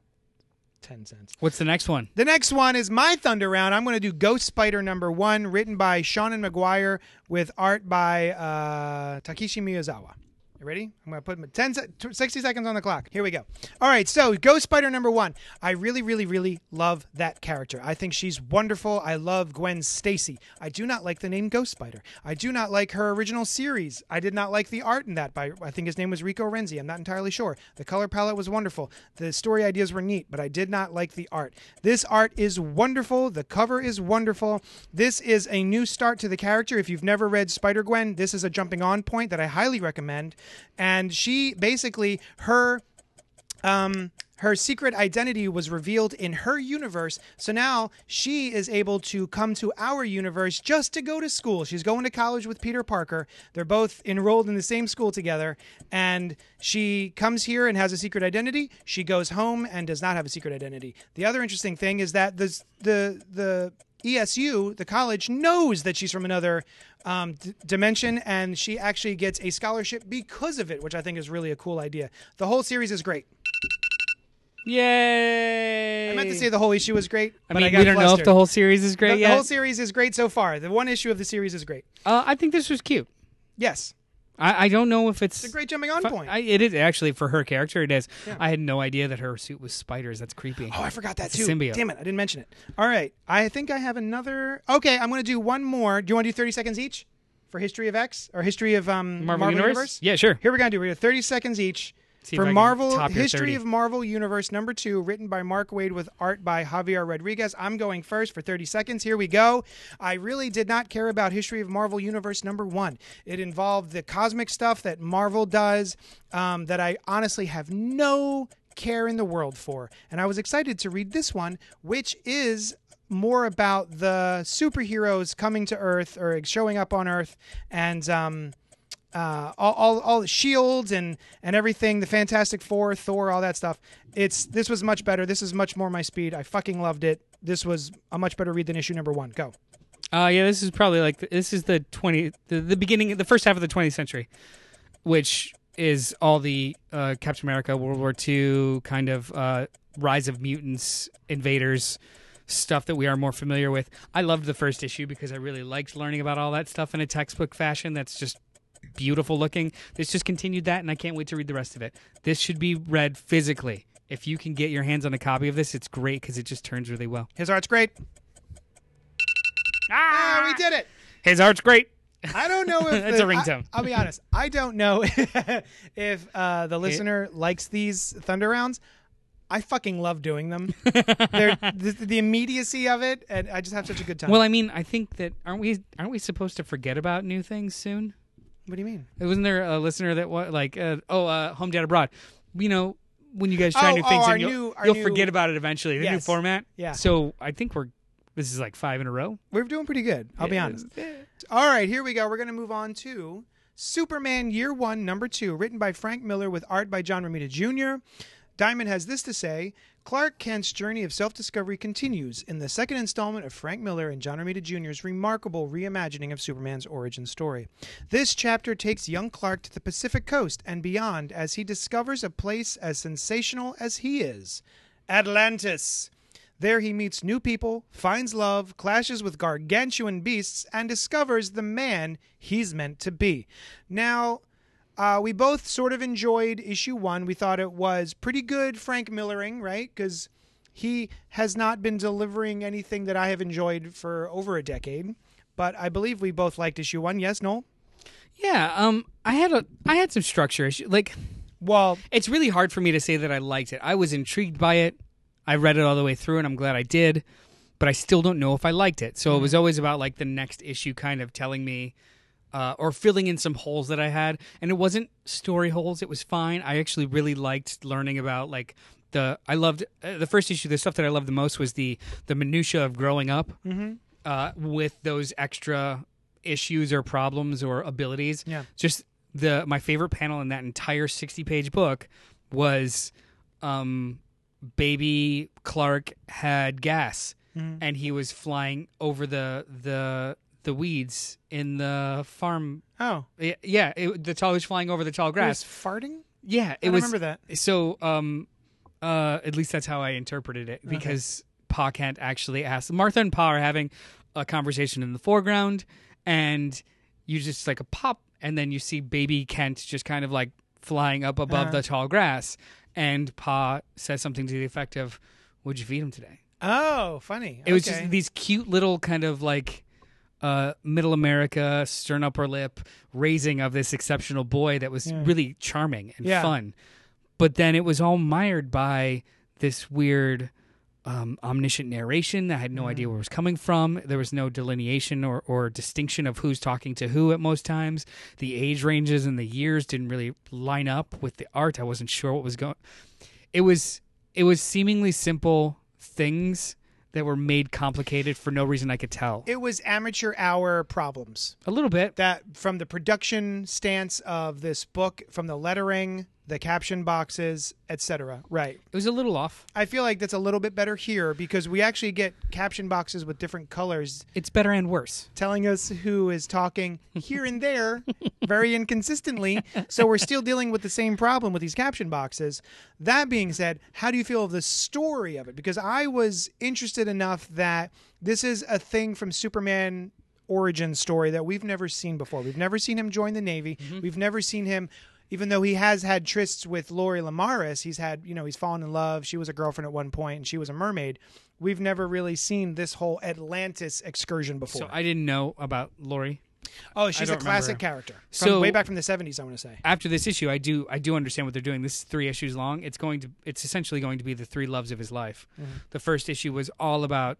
ten cents. What's the next one? The next one is my Thunder Round. I'm going to do Ghost Spider number one, written by Seanan McGuire with art by uh, Takeshi Miyazawa. You ready? I'm going to put 10, se- 60 seconds on the clock. Here we go. All right, so Ghost Spider number one. I really, really, really love that character. I think she's wonderful. I love Gwen Stacy. I do not like the name Ghost Spider. I do not like her original series. I did not like the art in that. By I think his name was Rico Renzi. I'm not entirely sure. The color palette was wonderful. The story ideas were neat, but I did not like the art. This art is wonderful. The cover is wonderful. This is a new start to the character. If you've never read Spider Gwen, this is a jumping on point that I highly recommend. And she basically her um, her secret identity was revealed in her universe. So now she is able to come to our universe just to go to school. She's going to college with Peter Parker. They're both enrolled in the same school together. And she comes here and has a secret identity. She goes home and does not have a secret identity. The other interesting thing is that the the the ESU, the college, knows that she's from another um, d- dimension, and she actually gets a scholarship because of it, which I think is really a cool idea. The whole series is great. Yay! I meant to say the whole issue was great. I but mean, I got we don't know if the whole series is great The- the whole series is great so far. The one issue of the series is great. uh, I think this was cute. Yes, I, I don't know if it's, it's a great jumping on fu- point. I, it is actually for her character. It is. Yeah. I had no idea that her suit was spiders. That's creepy. Oh, I forgot that too. symbiote. Damn it, I didn't mention it. All right, I think I have another. Okay, I'm going to do one more. Do you want to do 30 seconds each for History of X or History of um, Marvel, Universe? Yeah, sure. Here we're going to do. We're to do 30 seconds each. See for Marvel History of Marvel Universe number two, written by Mark Waid with art by Javier Rodriguez. I'm going first for 30 seconds. Here we go. I really did not care about History of Marvel Universe number one. It involved the cosmic stuff that Marvel does um, that I honestly have no care in the world for. And I was excited to read this one, which is more about the superheroes coming to Earth or showing up on Earth and. Um, uh, all, all, all the shields and and everything, the Fantastic Four, Thor, all that stuff. It's this was much better. This is much more my speed. I fucking loved it. This was a much better read than issue number one. Go. Uh, yeah, this is probably like this is the twenty the, the beginning the first half of the 20th century, which is all the uh, Captain America, World War II kind of uh, rise of mutants, invaders stuff that we are more familiar with. I loved the first issue because I really liked learning about all that stuff in a textbook fashion. That's just beautiful looking. This just continued that, and I can't wait to read the rest of it. This should be read physically. If you can get your hands on a copy of this, it's great because it just turns really well. His art's great. Ah, we did it. His art's great. I don't know [LAUGHS] if the- a ringtone. I, will be honest. I don't know [LAUGHS] if uh, the listener likes these thunder rounds. I fucking love doing them. [LAUGHS] They're, the, the immediacy of it, and I just have such a good time. Well, I mean, I think that aren't we aren't we supposed to forget about new things soon? What do you mean? Wasn't there a listener that was like, uh, oh, uh, home dad abroad? You know, when you guys try Oh, new oh, things, our and you'll, new- our you'll new- forget about it eventually. The new Yes. format. Yeah. So I think we're this is like five in a row. We're doing pretty good. I'll be Yeah. honest. All right, here we go. We're going to move on to Superman Year One, Number Two, written by Frank Miller with art by John Romita Jr. Diamond has this to say Clark Kent's journey of self discovery continues in the second installment of Frank Miller and John Romita Jr.'s remarkable reimagining of Superman's origin story. This chapter takes young Clark to the Pacific coast and beyond as he discovers a place as sensational as he is Atlantis. There he meets new people, finds love, clashes with gargantuan beasts, and discovers the man he's meant to be. Now, uh, we both sort of enjoyed issue one. We thought it was pretty good Frank Millering, right? Because he has not been delivering anything that I have enjoyed for over a decade. But I believe we both liked issue one. Yes, Noel? Yeah. Um. I had a I had some structure issue. Like Well, it's really hard for me to say that I liked it. I was intrigued by it. I read it all the way through, and I'm glad I did. But I still don't know if I liked it. So it was always about like the next issue, kind of telling me. Uh, or filling in some holes that I had, and it wasn't story holes. It was fine. I actually really liked learning about like the. I loved uh, the first issue. The stuff that I loved the most was the the minutia of growing up uh, with those extra issues or problems or abilities. Yeah. Just the my favorite panel in that entire sixty page book was um, baby Clark had gas and he was flying over the the the weeds in the farm. oh, Yeah, it, the tall was flying over the tall grass. farting? Yeah, it I was. remember that. So, um, uh, at least that's how I interpreted it because Pa Kent actually asked. Martha and Pa are having a conversation in the foreground, and you just like a pop, and then you see baby Kent just kind of like flying up above Uh-huh. the tall grass, and Pa says something to the effect of, "Would you feed him today?" Oh, funny. It was just these cute little kind of like uh, middle America, stern upper lip raising of this exceptional boy that was Yeah. really charming and Yeah. fun. But then it was all mired by this weird um, omniscient narration that I had no idea where it was coming from. There was no delineation or, or distinction of who's talking to who at most times. The age ranges and the years didn't really line up with the art. I wasn't sure what was going. It was it was seemingly simple things that were made complicated for no reason I could tell. it was amateur hour problems. A little bit. that from the production stance of this book, from the lettering, the caption boxes, etc. Right. It was a little off. I feel like that's a little bit better here because we actually get caption boxes with different colors It's better and worse. telling us who is talking here and there [LAUGHS] very inconsistently. So we're still dealing with the same problem with these caption boxes. That being said, how do you feel of the story of it? Because I was interested enough that this is a thing from Superman origin story that we've never seen before. We've never seen him join the Navy. Mm-hmm. We've never seen him even though he has had trysts with Lori Lemaris, he's had, you know, he's fallen in love. She was a girlfriend at one point and she was a mermaid. We've never really seen this whole Atlantis excursion before. So I didn't know about Lori. Oh, she's a classic character. From So- way back from the 70s, I want to say. After this issue, I do I do understand what they're doing. This is three issues long. It's going to it's essentially going to be the three loves of his life. Mm-hmm. The first issue was all about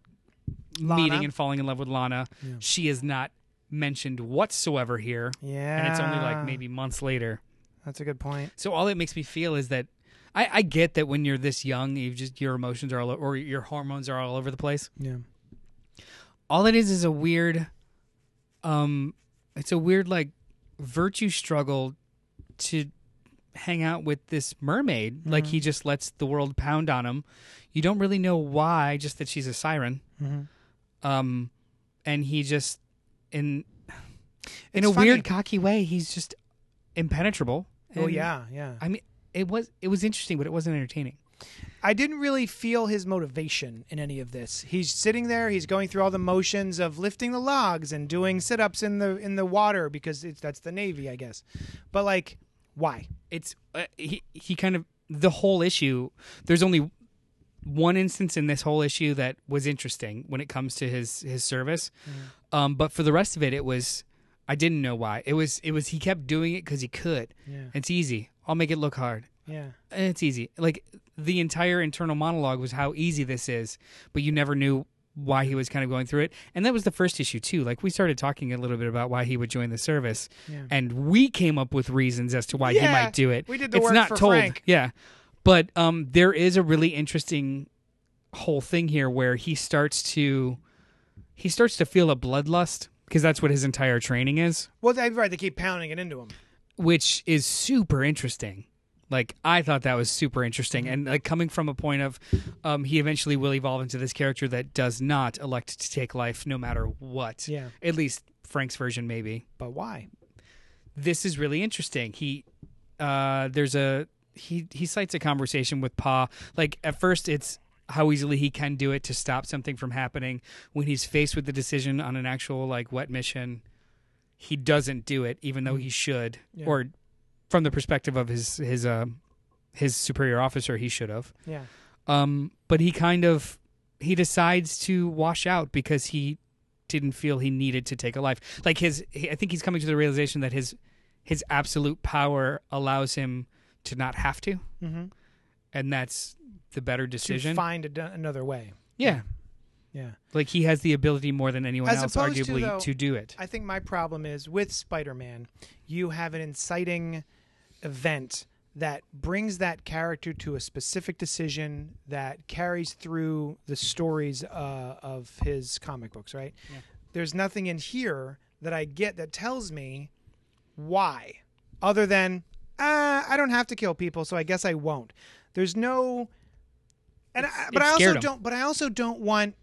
Lana. meeting and falling in love with Lana. She is not mentioned whatsoever here, Yeah. and it's only like maybe months later. That's a good point. So all it makes me feel is that I, I get that when you're this young, you just your emotions are all or your hormones are all over the place. Yeah. All it is is a weird, um, it's a weird like virtue struggle to hang out with this mermaid. Like he just lets the world pound on him. You don't really know why, just that she's a siren. Mhm. Um, and he just in in It's a funny. weird cocky way, he's just impenetrable Oh yeah, yeah. I mean, it was it was interesting, but it wasn't entertaining. I didn't really feel his motivation in any of this. He's sitting there, he's going through all the motions of lifting the logs and doing sit-ups in the in the water because it's that's the navy, I guess. But like why? It's uh, he he kind of the whole issue. There's only one instance in this whole issue that was interesting when it comes to his his service, um, but for the rest of it, it was I didn't know why. It was it was he kept doing it because he could. Yeah. It's easy. I'll make it look hard. Yeah. And It's easy. Like the entire internal monologue was how easy this is, but you never knew why he was kind of going through it. And that was the first issue too. Like we started talking a little bit about why he would join the service, Yeah. and we came up with reasons as to why he might do it. we did the it's work not for told. Frank. Yeah, but um, there is a really interesting whole thing here where he starts to he starts to feel a bloodlust because that's what his entire training is Well, they right, they keep pounding it into him. which is super interesting. Like I thought that was super interesting, and like coming from a point of, um, he eventually will evolve into this character that does not elect to take life no matter what. Yeah. At least Frank's version, maybe. But why? This is really interesting. He, uh, there's a he he cites a conversation with Pa. Like at first, it's how easily he can do it to stop something from happening. When he's faced with the decision on an actual like wet mission, he doesn't do it, even though he should, Yeah. or from the perspective of his his uh, his superior officer, he should have. Yeah. Um, but he kind of he decides to wash out because he didn't feel he needed to take a life. Like his, I think he's coming to the realization that his his absolute power allows him to not have to, Mm-hmm. and that's the better To decision. find d another way. yeah, Yeah. like he has the ability more than anyone As else, opposed to, arguably, though- to do it. I think my problem is with Spider-Man, you have an inciting event that brings that character to a specific decision that carries through the stories uh, of his comic books. Right? Yeah. There's nothing in here that I get that tells me why, other than uh, I don't have to kill people, so I guess I won't. There's no, and I, but I also him. don't. But I also don't want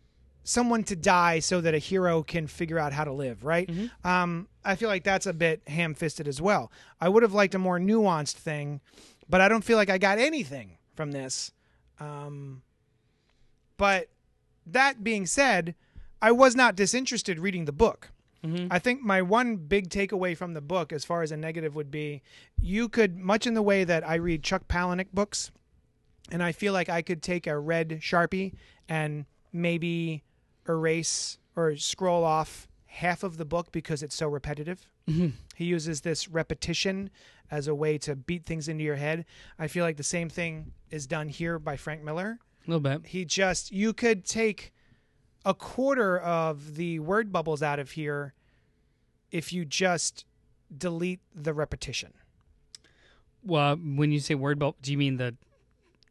someone to die so that a hero can figure out how to live. Right? Mm-hmm. Um, I feel like that's a bit ham-fisted as well. I would have liked a more nuanced thing, but I don't feel like I got anything from this. Um, but that being said, I was not disinterested reading the book. Mm-hmm. I think my one big takeaway from the book, as far as a negative would be, you could much in the way that I read Chuck Palahniuk books, and I feel like I could take a red sharpie and maybe erase or scroll off half of the book because it's so repetitive. Mm-hmm. He uses this repetition as a way to beat things into your head. I feel like the same thing is done here by Frank Miller A little bit. he just you could take a quarter of the word bubbles out of here if you just delete the repetition. Well, when you say word bubble, do you mean the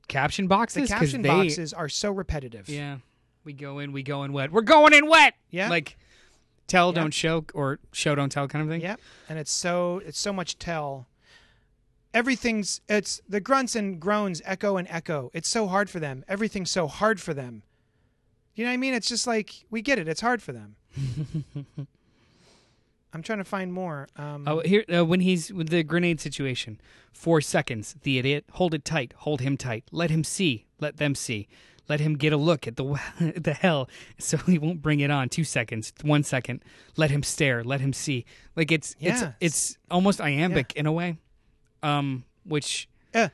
caption The boxes? 'Cause caption they- boxes are so repetitive. Yeah, we go in, we go in wet. We're going in wet. Yeah. like tell, Yeah. don't show, or show, don't tell, kind of thing. Yep. And it's so it's so much tell. Everything's it's the grunts and groans echo and echo. It's so hard for them. Everything's so hard for them. You know what I mean? It's just like we get it. It's hard for them. [LAUGHS] I'm trying to find more. Um, Oh, here uh, when he's with the grenade situation, four seconds. The idiot, hold it tight, hold him tight. Let him see, let them see. Let him get a look at the at [LAUGHS] the hell, so he won't bring it on. Two seconds, one second. Let him stare, let him see. Like it's Yeah. it's it's almost iambic in a way, um, which Uh,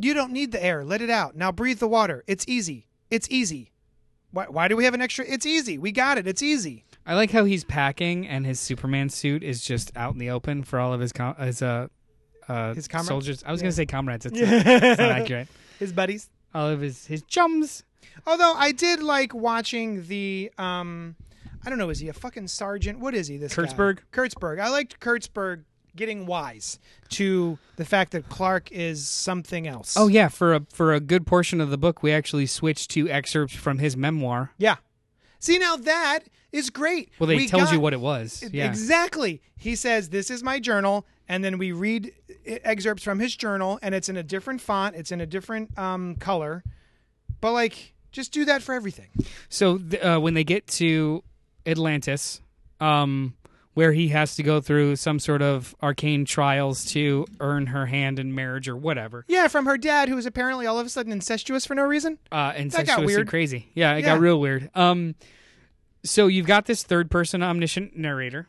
you don't need the air. Let it out. Now breathe the water. It's easy. It's easy. Why, why do we have an extra? It's easy. We got it. It's easy. I like how he's packing and his Superman suit is just out in the open for all of his com- his uh, uh His comrades? soldiers. I was Yeah. gonna say comrades. It's, [LAUGHS] it's not accurate. His buddies. All of his his chums. Although I did like watching the um I don't know, is he a fucking sergeant? What is he? This guy? Kurtzberg? Kurtzberg. I liked Kurtzberg getting wise to the fact that Clark is something else. Oh yeah, for a for a good portion of the book, we actually switched to excerpts from his memoir. yeah. See now that is great. Well, they We tells you what it was. Yeah, Exactly. He says, This is my journal. And then we read excerpts from his journal, and it's in a different font, it's in a different um, color. But, like, just do that for everything. So uh, when they get to Atlantis, um, where he has to go through some sort of arcane trials to earn her hand in marriage or whatever. Yeah, from her dad, who was apparently all of a sudden incestuous for no reason. Uh, got incestuously weird. crazy. Yeah, it Yeah. got real weird. Um, so you've got this third person omniscient narrator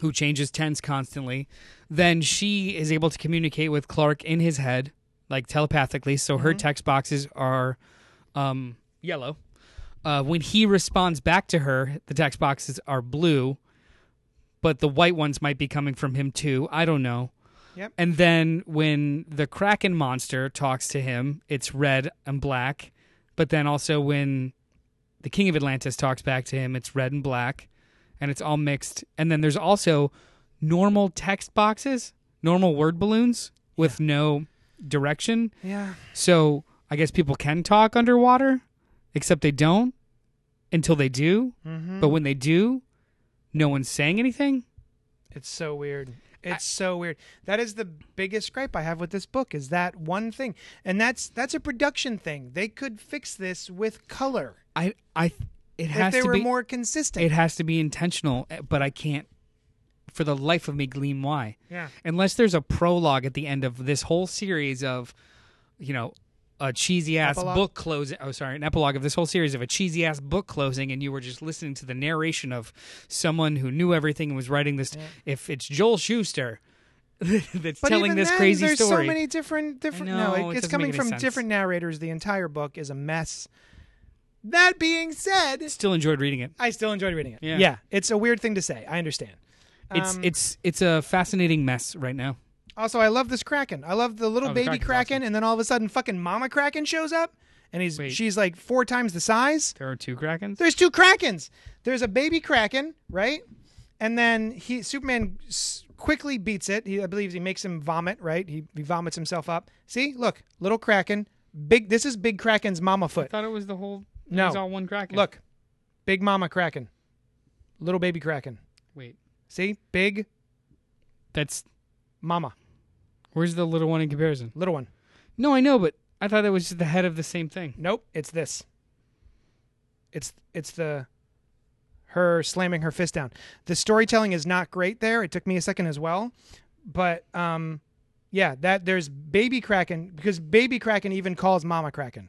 who changes tense constantly. Then she is able to communicate with Clark in his head, like telepathically. So her text boxes are um, yellow. Uh, when he responds back to her, the text boxes are blue, but the white ones might be coming from him too. I don't know. Yep. And then when the Kraken monster talks to him, it's red and black. But then also when the King of Atlantis talks back to him, it's red and black. And it's all mixed. And then there's also normal text boxes, normal word balloons with no direction. Yeah. So I guess people can talk underwater, except they don't until they do. Mm-hmm. But when they do, no one's saying anything. It's so weird. It's so weird. That is the biggest gripe I have with this book is that one thing. And that's that's a production thing. They could fix this with color I I it if has they to were be more consistent. it has to be intentional, eh, but I can't for the life of me glean why. yeah. Unless there's a prologue at the end of this whole series of you know a cheesy ass Epilogue? book closing. Oh, sorry, an epilogue of this whole series of a cheesy ass book closing, and you were just listening to the narration of someone who knew everything and was writing this. If it's Joel Schuster [LAUGHS] that's But telling this then, crazy there's story, so many different different know, no, it it, it's coming from sense. different narrators. The entire book is a mess. That being said, still enjoyed reading it. I still enjoyed reading it. Yeah. it's a weird thing to say. I understand. It's Um, it's it's a fascinating mess right now. Also, I love this Kraken. I love the little Oh, the baby Kraken's Kraken, awesome. and then all of a sudden, fucking Mama Kraken shows up, and he's Wait. she's like four times the size. There are two krakens. There's two Krakens. There's a baby Kraken, right? And then he Superman s- quickly beats it. He, I believe he makes him vomit, right? He, he vomits himself up. See, look, little Kraken, big. This is Big Kraken's mama I foot. thought it was the whole. It No. was all one kraken. Look, Big Mama Kraken, little baby Kraken. wait, See, Big that's Mama, where's the little one in comparison? little one. No, I know, but I thought that was just the head of the same thing. Nope, it's this. It's it's the her slamming her fist down. The storytelling is not great there. It took me a second as well, but um, yeah, that there's baby Kraken because baby Kraken even calls Mama Kraken.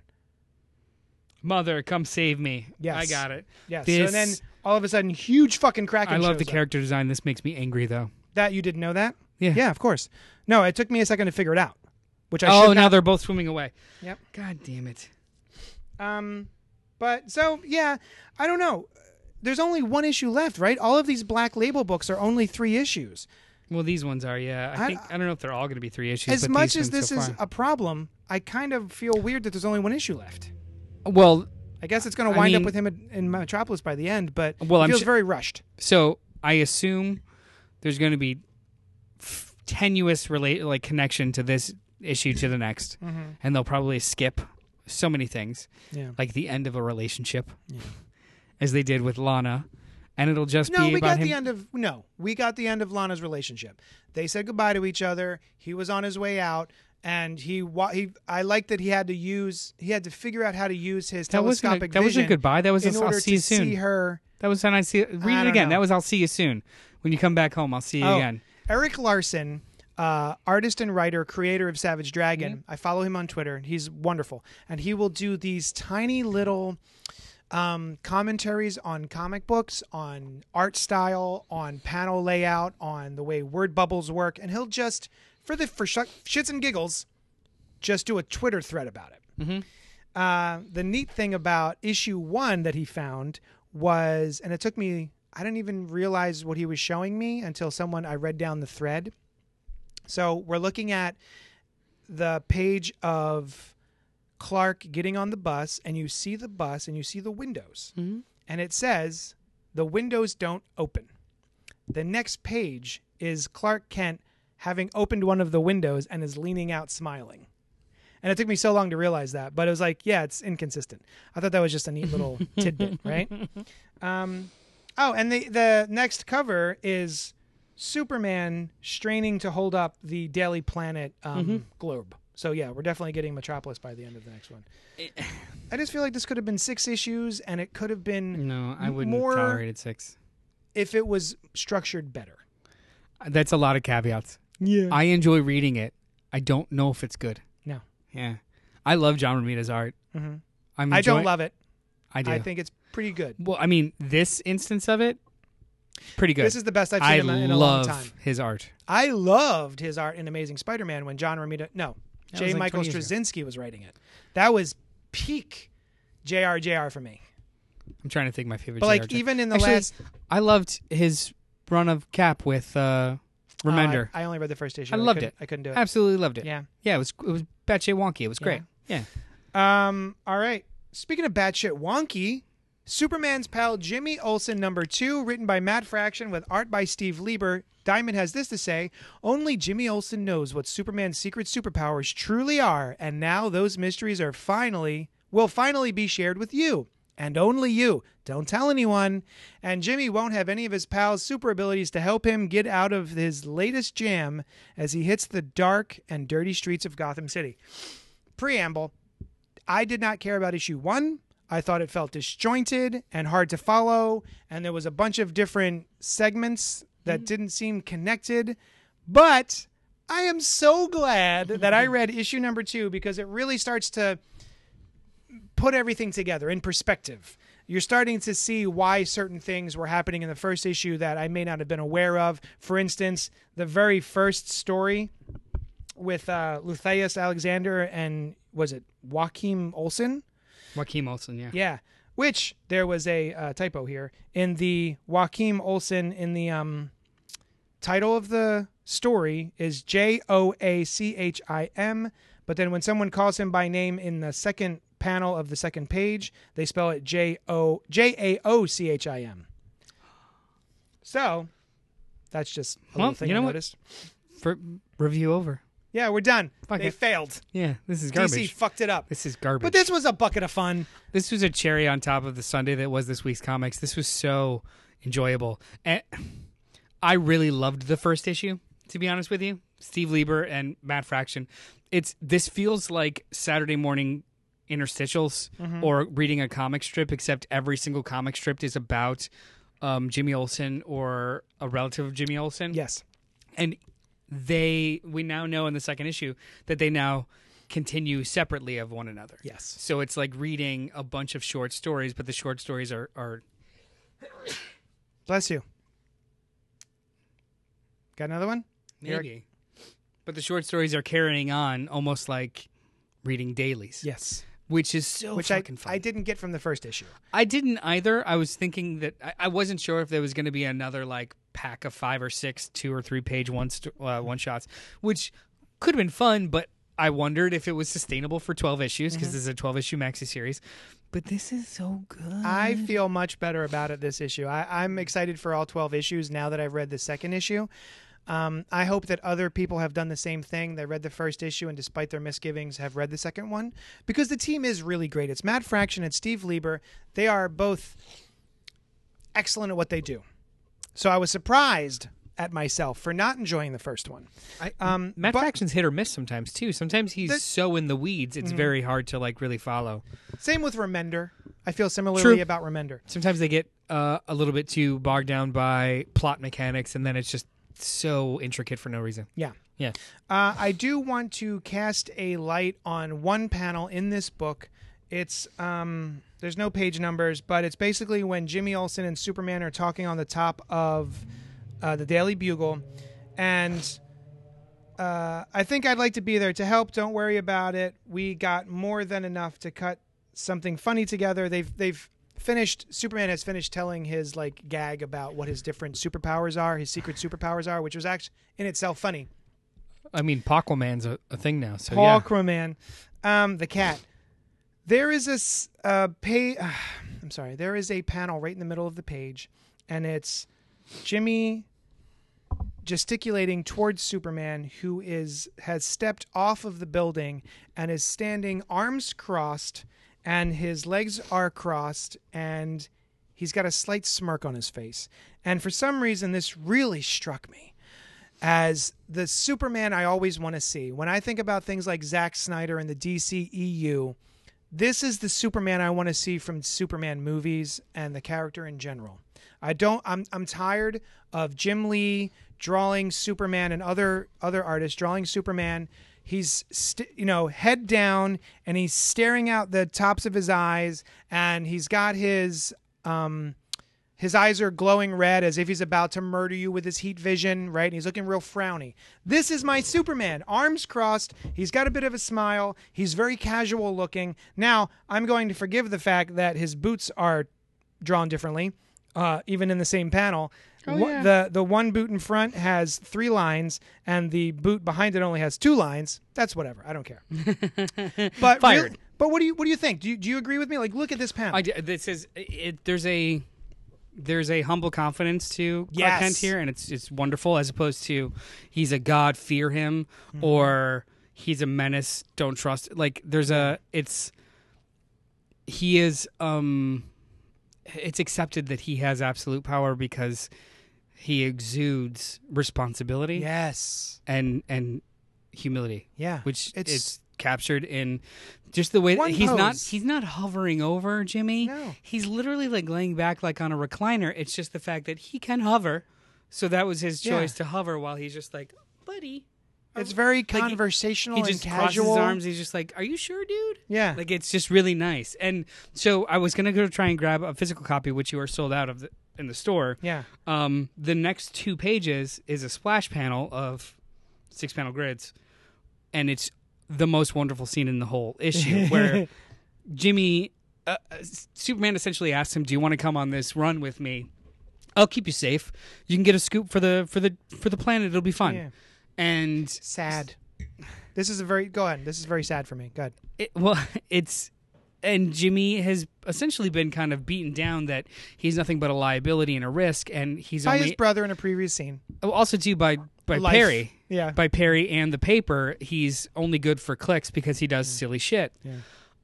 Mother, come save me. Yes. I got it. Yes. This- so then all of a sudden, huge fucking Kraken. I love the up. character design. This makes me angry though. That you didn't know that? Yeah. Yeah, of course. No, it took me a second to figure it out, which I oh, should now not. they're both swimming away. Yep. God damn it. Um, but so yeah, I don't know. There's only one issue left, right? All of these Black Label books are only three issues. Well, these ones are. Yeah, I I- think I don't know if they're all going to be three issues. As but much these as ones this so is far. a problem, I kind of feel weird that there's only one issue left. well, I guess it's going to I wind mean- up with him in, in Metropolis by the end, but Well, it I'm feels su- very rushed. so I assume there's going to be tenuous relate like connection to this issue to the next, mm-hmm. and they'll probably skip so many things, Yeah. like the end of a relationship, as they did with Lana, and it'll just No, be No, we about got him. the end of no, we got the end of Lana's relationship. They said goodbye to each other. He was on his way out, and he he. I like that he had to use he had to figure out how to use his that wasn't a, telescopic that wasn't goodbye. That was in a, I'll see to you soon. see her. That was when I see. Read I it again. know. That was I'll see you soon. When you come back home, I'll see you Oh, again. Erik Larsen, uh, artist and writer, creator of Savage Dragon. Mm-hmm. I follow him on Twitter. He's wonderful, and he will do these tiny little um, commentaries on comic books, on art style, on panel layout, on the way word bubbles work, and he'll just for the for sh- shits and giggles, just do a Twitter thread about it. Mm-hmm. Uh, the neat thing about issue one that he found was, and it took me, I didn't even realize what he was showing me until someone, I read down the thread. So we're looking at the page of Clark getting on the bus, and you see the bus and you see the windows. And it says, the windows don't open. The next page is Clark Kent having opened one of the windows and is leaning out smiling. And it took me so long to realize that, but it was like, yeah, it's inconsistent. I thought that was just a neat little [LAUGHS] tidbit, right? [LAUGHS] Um, oh, and the the next cover is Superman straining to hold up the Daily Planet um, globe. So yeah, we're definitely getting Metropolis by the end of the next one. [LAUGHS] I just feel like this could have been six issues, and it could have been No, I wouldn't more- tolerate it six. if it was structured better. That's a lot of caveats. Yeah. I enjoy reading it. I don't know if it's good. No. Yeah. I love John Romita's art. Mhm. I'm I don't love it. I do. I think it's pretty good. well, I mean, this instance of it, pretty good. This is the best I've seen I him in a long love time. his art. I loved his art in Amazing Spider-Man when John Romita, no, That J. was like Michael 20 years ago. Straczynski was writing it. That was peak JRJR for me. I'm trying to think my favorite. But like JRJ. even in the Actually, last I loved his run of Cap with uh, Remender. Oh, I, I only read the first issue. I loved couldn't- it. I couldn't do it. Absolutely loved it. Yeah. yeah. It was it was batshit wonky. It was great. Yeah. Um. All right. Speaking of batshit wonky, Superman's pal Jimmy Olsen number two, written by Matt Fraction with art by Steve Lieber. Diamond has this to say: Only Jimmy Olsen knows what Superman's secret superpowers truly are, and now those mysteries are finally will finally be shared with you. And only you. Don't tell anyone. And Jimmy won't have any of his pals' super abilities to help him get out of his latest jam as he hits the dark and dirty streets of Gotham City. Preamble I did not care about issue one. I thought it felt disjointed and hard to follow, and there was a bunch of different segments that didn't seem connected. But I am so glad that I read [LAUGHS] issue number two because it really starts to put everything together in perspective. You're starting to see why certain things were happening in the first issue that I may not have been aware of. For instance, the very first story with uh, Luthaius Alexander and was it Joachim Olsen? Joaquin Olsen. Yeah. Yeah, which there was a uh, typo here in the Joachim Olsen in the um, title of the story is J O A C H I M, but then when someone calls him by name in the second panel of the second page, they spell it J O J A O C H I M. So that's just a Well, little thing you I know what? For review over. Yeah, we're done. Fuck they it. failed. Yeah. This is garbage. DC fucked it up. This is garbage. But this was a bucket of fun. this was a cherry on top of the Sunday that was this week's comics. This was so enjoyable. And I really loved the first issue, to be honest with you. Steve Lieber and Matt Fraction. It's this feels like Saturday morning interstitials or reading a comic strip, except every single comic strip is about um, Jimmy Olsen or a relative of Jimmy Olsen Yes. and they we now know in the second issue that they now continue separately of one another. Yes. So it's like reading a bunch of short stories, but the short stories are are Bless you. Got another one? Here- but the short stories are carrying on almost like reading dailies. Yes. which is so Which I, fun. I didn't get from the first issue. I didn't either. I was thinking that I, I wasn't sure if there was going to be another like pack of five or six two or three page one st- uh, one shots, which could have been fun, but I wondered if it was sustainable for twelve issues because this is a twelve issue maxi series. But this is so good. I feel much better about it this issue. I, I'm excited for all 12 issues now that I've read the second issue. Um, I hope that other people have done the same thing. They read the first issue and, despite their misgivings, have read the second one because the team is really great. It's Matt Fraction and Steve Lieber. They are both excellent at what they do. So I was surprised at myself for not enjoying the first one. I, Um, Matt but- Fraction's hit or miss sometimes too. Sometimes he's The- so in the weeds, Mm-hmm. it's very hard to like really follow. Same with Remender. I feel similarly True. about Remender. Sometimes they get uh, a little bit too bogged down by plot mechanics, and then it's just so intricate for no reason. Yeah. Yeah. Uh, I do want to cast a light on one panel in this book. It's um, there's no page numbers, but it's basically when Jimmy Olsen and Superman are talking on the top of uh, the Daily Bugle, and uh, I think I'd like to be there to help. Don't worry about it. We got more than enough to cut something funny together. They've they've finished. Superman has finished telling his like gag about what his different superpowers are, his secret superpowers are, which was actually in itself funny. I mean, Aquaman's a, a thing now, so Paul yeah. Um, the cat. There is a uh, pay. [SIGHS] I'm sorry. There is a panel right in the middle of the page, and it's Jimmy gesticulating towards Superman, who is has stepped off of the building and is standing arms crossed, and his legs are crossed, and he's got a slight smirk on his face. And for some reason, this really struck me as the Superman I always want to see. When I think about things like Zack Snyder and the DCEU, this is the Superman I want to see from Superman movies and the character in general. I don't. I'm I'm tired of Jim Lee drawing Superman and other other artists drawing Superman. He's st- you know head down and he's staring out the tops of his eyes and he's got his um his eyes are glowing red as if he's about to murder you with his heat vision, right? And he's looking real frowny. This is my Superman, arms crossed. He's got a bit of a smile. He's very casual looking. Now, I'm going to forgive the fact that his boots are drawn differently, uh, even in the same panel. Oh, yeah. The the one boot in front has three lines, and the boot behind it only has two lines. That's whatever. I don't care. [LAUGHS] but Fired. really- but what do you what do you think? Do you, do you agree with me? Like, look at this panel. I this is it. There's a there's a humble confidence to Clark Yes. Kent here, and it's it's wonderful as opposed to he's a god, fear him, Mm-hmm. or he's a menace, don't trust. Like there's a it's he is um it's accepted that he has absolute power because he exudes responsibility yes. and and humility Yeah. which It's- it's captured in just the way that he's not he's not hovering over Jimmy. No. He's literally like laying back like on a recliner. It's just the fact that he can hover. So that was his Yeah. choice to hover while he's just like, buddy. It's very he- conversational He and just crosses casual. his arms. He's just like, "Are you sure, dude?" Yeah. Like it's just really nice. And so I was gonna go try and grab a physical copy, which you are sold out of the, in the store. yeah. Um, the next two pages is a splash panel of six panel grids, and it's the most wonderful scene in the whole issue where [LAUGHS] Jimmy, uh, uh, Superman essentially asks him, "Do you want to come on this run with me? I'll keep you safe. You can get a scoop for the for the for the planet. It'll be fun." Yeah. And Sad. This is a very go ahead. This is very sad for me. Go ahead. it, well, [LAUGHS] it's and Jimmy has essentially been kind of beaten down that he's nothing but a liability and a risk, and he's By only his brother in a previous scene. Oh, also too by by Life. Perry. Yeah. By Perry and the paper, he's only good for clicks because he does silly shit. Yeah.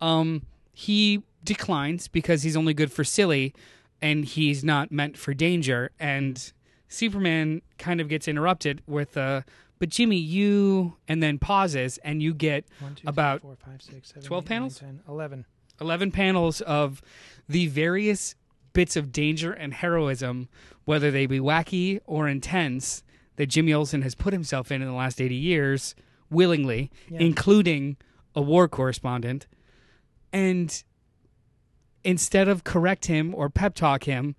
Um, he declines because he's only good for silly, and he's not meant for danger. And Superman kind of gets interrupted with uh, but Jimmy, you, and then pauses, and you get One, two, about three, four, five, six, seven, 12 eight, nine, panels? 10, 11. 11 panels of the various bits of danger and heroism, whether they be wacky or intense, that Jimmy Olsen has put himself in in the last 80 years willingly, Yeah. including a war correspondent. And instead of correct him or pep talk him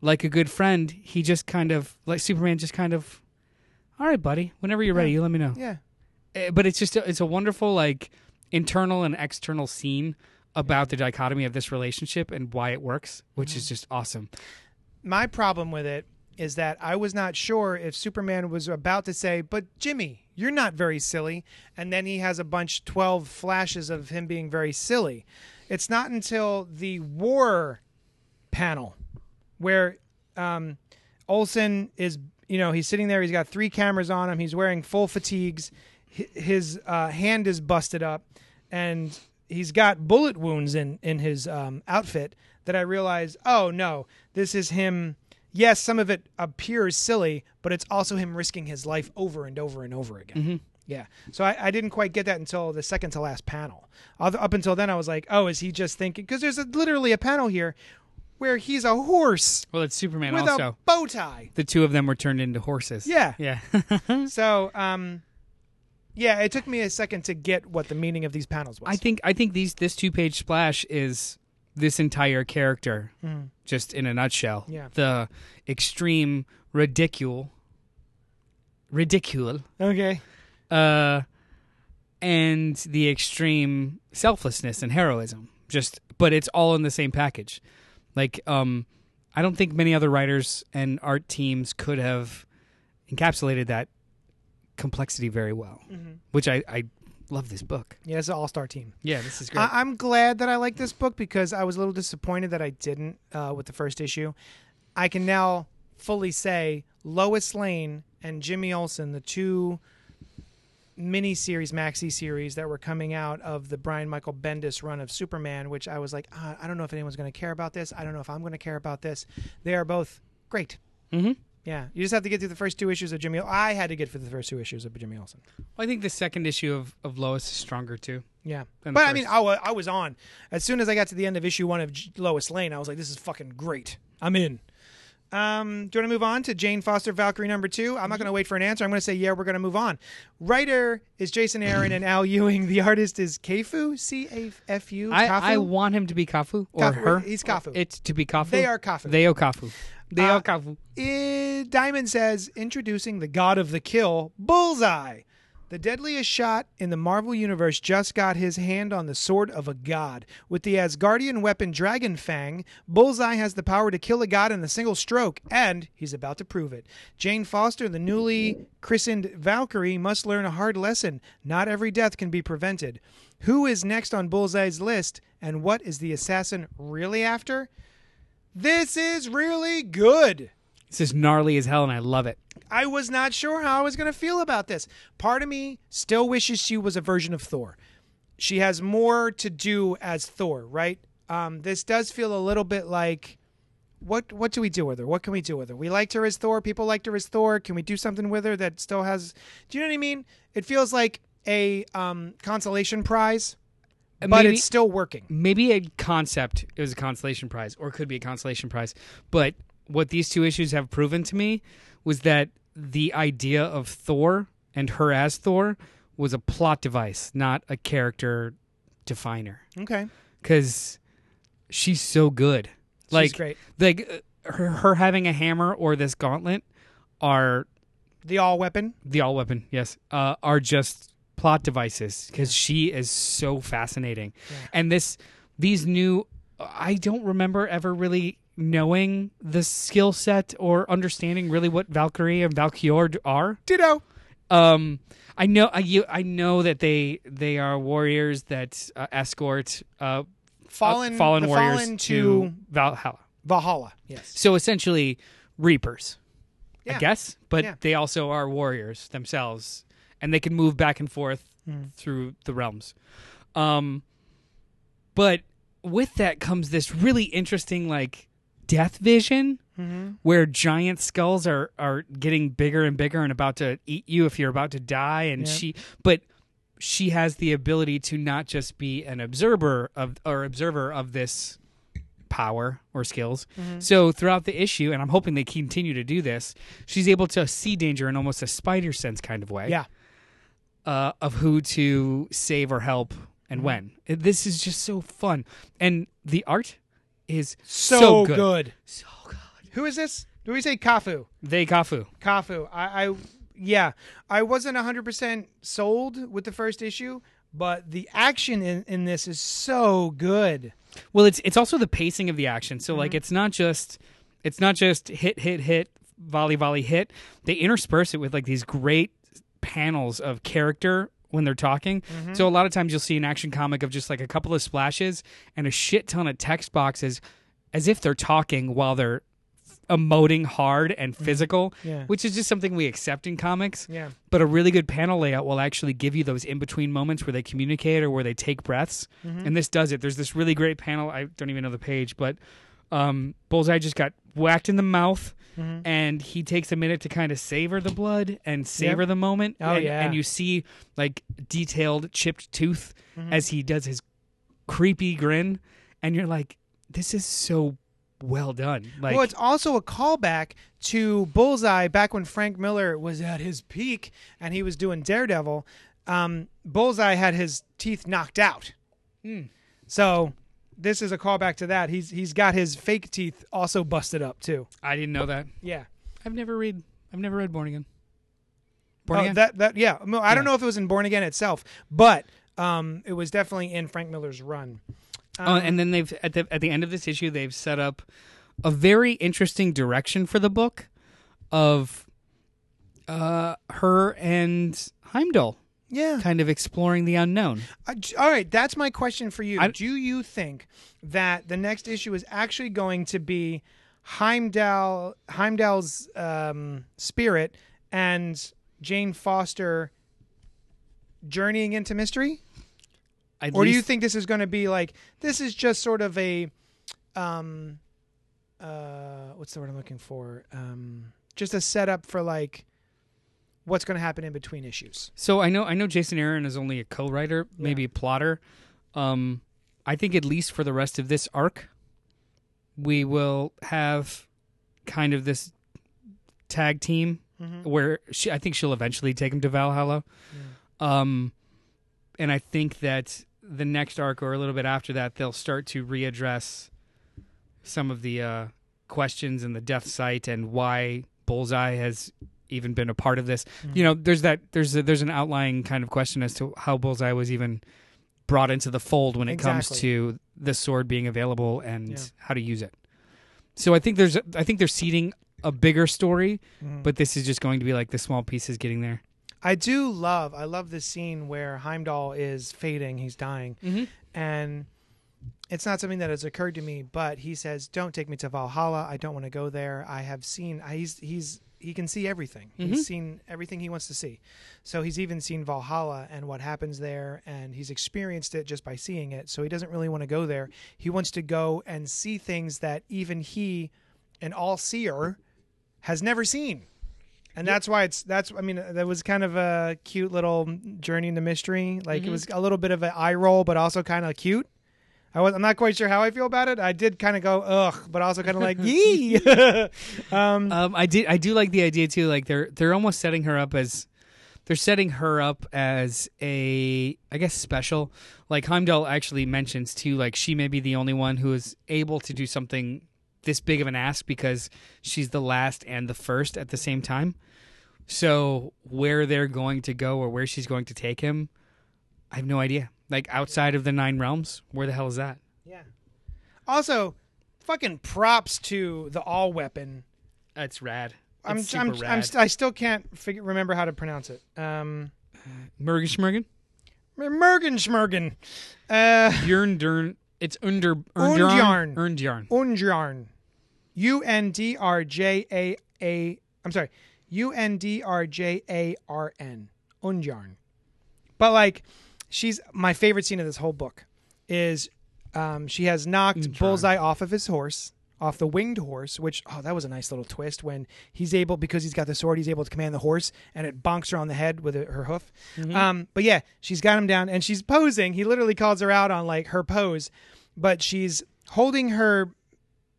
like a good friend, he just kind of, like Superman, just kind of, all right, buddy, whenever you're ready, you let me know. Yeah. Uh, but it's just a, it's a wonderful like internal and external scene about the dichotomy of this relationship and why it works, which is just awesome. My problem with it is that I was not sure if Superman was about to say, "But Jimmy, you're not very silly," and then he has a bunch 12 flashes of him being very silly. It's not until the war panel where um, Olsen is, you know, he's sitting there. He's got three cameras on him. He's wearing full fatigues. His uh, hand is busted up, and he's got bullet wounds in in his um, outfit. That I realize, oh no, this is him. Yes, some of it appears silly, but it's also him risking his life over and over and over again. Yeah. So I, I didn't quite get that until the second to last panel. Up until then, I was like, oh, is he just thinking? Because there's a, literally a panel here where he's a horse Well, it's Superman with also. a bow tie. the two of them were turned into horses. Yeah. Yeah. [LAUGHS] So, um, yeah, it took me a second to get what the meaning of these panels was. I think I think these this two page splash is this entire character just in a nutshell. Yeah. The extreme ridicule ridicule okay. uh, and the extreme selflessness and heroism. Just, but it's all in the same package. Like, um, I don't think many other writers and art teams could have encapsulated that complexity very well. Which I, I love this book. Yeah, it's an all-star team. Yeah, this is great. I- I'm glad that I like this book because I was a little disappointed that I didn't uh, with the first issue. I can now fully say Lois Lane and Jimmy Olsen, the two mini series, maxi series that were coming out of the Brian Michael Bendis run of Superman, which I was like, ah, I don't know if anyone's going to care about this. I don't know if I'm going to care about this. They are both great. mm-hmm. Yeah, you just have to get through the first two issues of Jimmy. I had to get through the first two issues of Jimmy Olsen. I think the second issue of, of Lois is stronger too. Yeah, but I mean. I wa- I was on as soon as I got to the end of issue one of J- Lois Lane. I was like, "This is fucking great. I'm in." Um, do you want to move on to Jane Foster Valkyrie number two? I'm not going to wait for an answer. I'm going to say yeah. We're going to move on. Writer is Jason Aaron and Al Ewing. The artist is Cafu. C A F U. I, Cafu? Want him to be Cafu or Cafu. her. He's Cafu. It's to be Cafu. They are Cafu. They are Cafu. They Uh, are Cafu. Eh, Diamond says, introducing the god of the kill, Bullseye. The deadliest shot in the Marvel Universe just got his hand on the sword of a god. With the Asgardian weapon Dragon Fang, Bullseye has the power to kill a god in a single stroke, and he's about to prove it. Jane Foster, the newly christened Valkyrie, must learn a hard lesson. Not every death can be prevented. Who is next on Bullseye's list, and what is the assassin really after? This is really good. This is gnarly as hell, and I love it. I was not sure how I was going to feel about this. Part of me still wishes she was a version of Thor. She has more to do as Thor, right? Um, this does feel a little bit like what what do we do with her? What can we do with her? We liked her as Thor. People liked her as Thor. Can we do something with her that still has? Do you know what I mean? It feels like a um, consolation prize, but maybe- it's still working. maybe a concept it was a consolation prize or could be a consolation prize but what these two issues have proven to me was that the idea of thor and her as thor was a plot device not a character definer. Okay, because she's so good. Like great. like uh, her, her having a hammer or this gauntlet are the all weapon. the all weapon yes uh, are just plot devices because she is so fascinating. And this these new i don't remember ever really knowing the skill set or understanding really what valkyrie and valkyr are Ditto. um i know i, you, I know that they they are warriors that uh, escort uh Fallen, uh, fallen warriors fallen to to valhalla Valhalla. Yes. so essentially reapers Yeah. I guess, but Yeah. they also are warriors themselves, and they can move back and forth Hmm. through the realms. Um, but with that comes this really interesting like death vision, Mm-hmm. where giant skulls are are getting bigger and bigger and about to eat you if you're about to die, and Yeah. she, but she has the ability to not just be an observer of or observer of this power or skills. Mm-hmm. So throughout the issue, and I'm hoping they continue to do this, she's able to see danger in almost a spider sense kind of way. Yeah. Uh, of who to save or help and Mm-hmm. when. This is just so fun, and the art is So, so, good. So good. Who is this? Do we say Cafu? They Cafu. Cafu. I, I yeah. I wasn't 100% sold with the first issue, but the action in, in this is so good. Well, it's it's also the pacing of the action. So Mm-hmm. like it's not just it's not just hit hit hit volley volley hit. They intersperse it with like these great panels of character when they're talking. Mm-hmm. So a lot of times you'll see an action comic of just like a couple of splashes and a shit ton of text boxes as if they're talking while they're emoting hard and physical, Mm-hmm. Yeah. which is just something we accept in comics. Yeah. But a really good panel layout will actually give you those in between moments where they communicate or where they take breaths. Mm-hmm. And this does it. There's this really great panel. I don't even know the page, but um, Bullseye just got whacked in the mouth. Mm-hmm. And he takes a minute to kind of savor the blood and savor the moment. Oh, and, yeah. and you see like detailed chipped tooth Mm-hmm. as he does his creepy grin, and you're like, "This is so well done." Like, well, it's also a callback to Bullseye back when Frank Miller was at his peak and he was doing Daredevil. Um, Bullseye had his teeth knocked out. Hmm. So this is a callback to that. He's he's got his fake teeth also busted up too. I didn't know that. Yeah. I've never read. I've never read Born Again. Born Oh, Again. that that yeah. No, I don't know if it was in Born Again itself, but um, it was definitely in Frank Miller's run. Oh, and then they've at the at the end of this issue they've set up a very interesting direction for the book of uh her and Heimdall Yeah. kind of exploring the unknown. Uh, all right, that's my question for you. I- Do you think that the next issue is actually going to be Heimdall Heimdall's um, spirit and Jane Foster journeying into mystery? At Or do you think this is going to be like this is just sort of a um uh what's the word I'm looking for? Um just a setup for like what's going to happen in between issues. So I know I know Jason Aaron is only a co-writer, maybe a plotter. Um I think at least for the rest of this arc we will have kind of this tag team Mhm. where she, I think she'll eventually take him to Valhalla. Um, and I think that the next arc or a little bit after that, they'll start to readdress some of the uh, questions in the death site and why Bullseye has even been a part of this. Mm-hmm. You know, there's that there's a, there's an outlying kind of question as to how Bullseye was even brought into the fold when it comes to the sword being available and Yeah. how to use it. So I think there's I think they're seeding a bigger story, Mhm. but this is just going to be like the small pieces getting there. I do love. I love this scene where Heimdall is fading. He's dying, Mm-hmm. and it's not something that has occurred to me. But he says, "Don't take me to Valhalla. I don't want to go there. I have seen. I, he's he's he can see everything. Mhm. He's seen everything he wants to see. So he's even seen Valhalla and what happens there, and he's experienced it just by seeing it. So he doesn't really want to go there. He wants to go and see things that even he, an all seer, has never seen." and that's why it's that's i mean that was kind of a cute little journey into mystery like it was a little bit of an eye roll but also kind of cute I was, I'm not quite sure how I feel about it. I did kind of go ugh, but also kind of like [LAUGHS] yee. [LAUGHS] um, Um, I did. I do like the idea too. Like they're they're almost setting her up as they're setting her up as a I guess special. Like Heimdall actually mentions too. Like she may be the only one who is able to do something this big of an ask because she's the last and the first at the same time. So where they're going to go or where she's going to take him, I have no idea. Like outside of the nine realms, where the hell is that? yeah. Also, fucking props to the all weapon. That's rad. I'm, It's I'm, super I'm, rad. st- I still can't figure remember how to pronounce it. Um, Mergen Schmergen? Mergen Schmergen. Uh, Björn Dern. It's under Undjarn. Undjarn. Undjarn. U N D R J A A. I'm sorry. U N D R J A R N. Undjarn. But like, she's my favorite scene of this whole book is um, she has knocked. Bullseye off of his horse, off the winged horse. Which oh, that was a nice little twist when he's able because he's got the sword, he's able to command the horse, and it bonks her on the head with her hoof. Um, but yeah, she's got him down and she's posing. He literally calls her out on like her pose, but she's holding her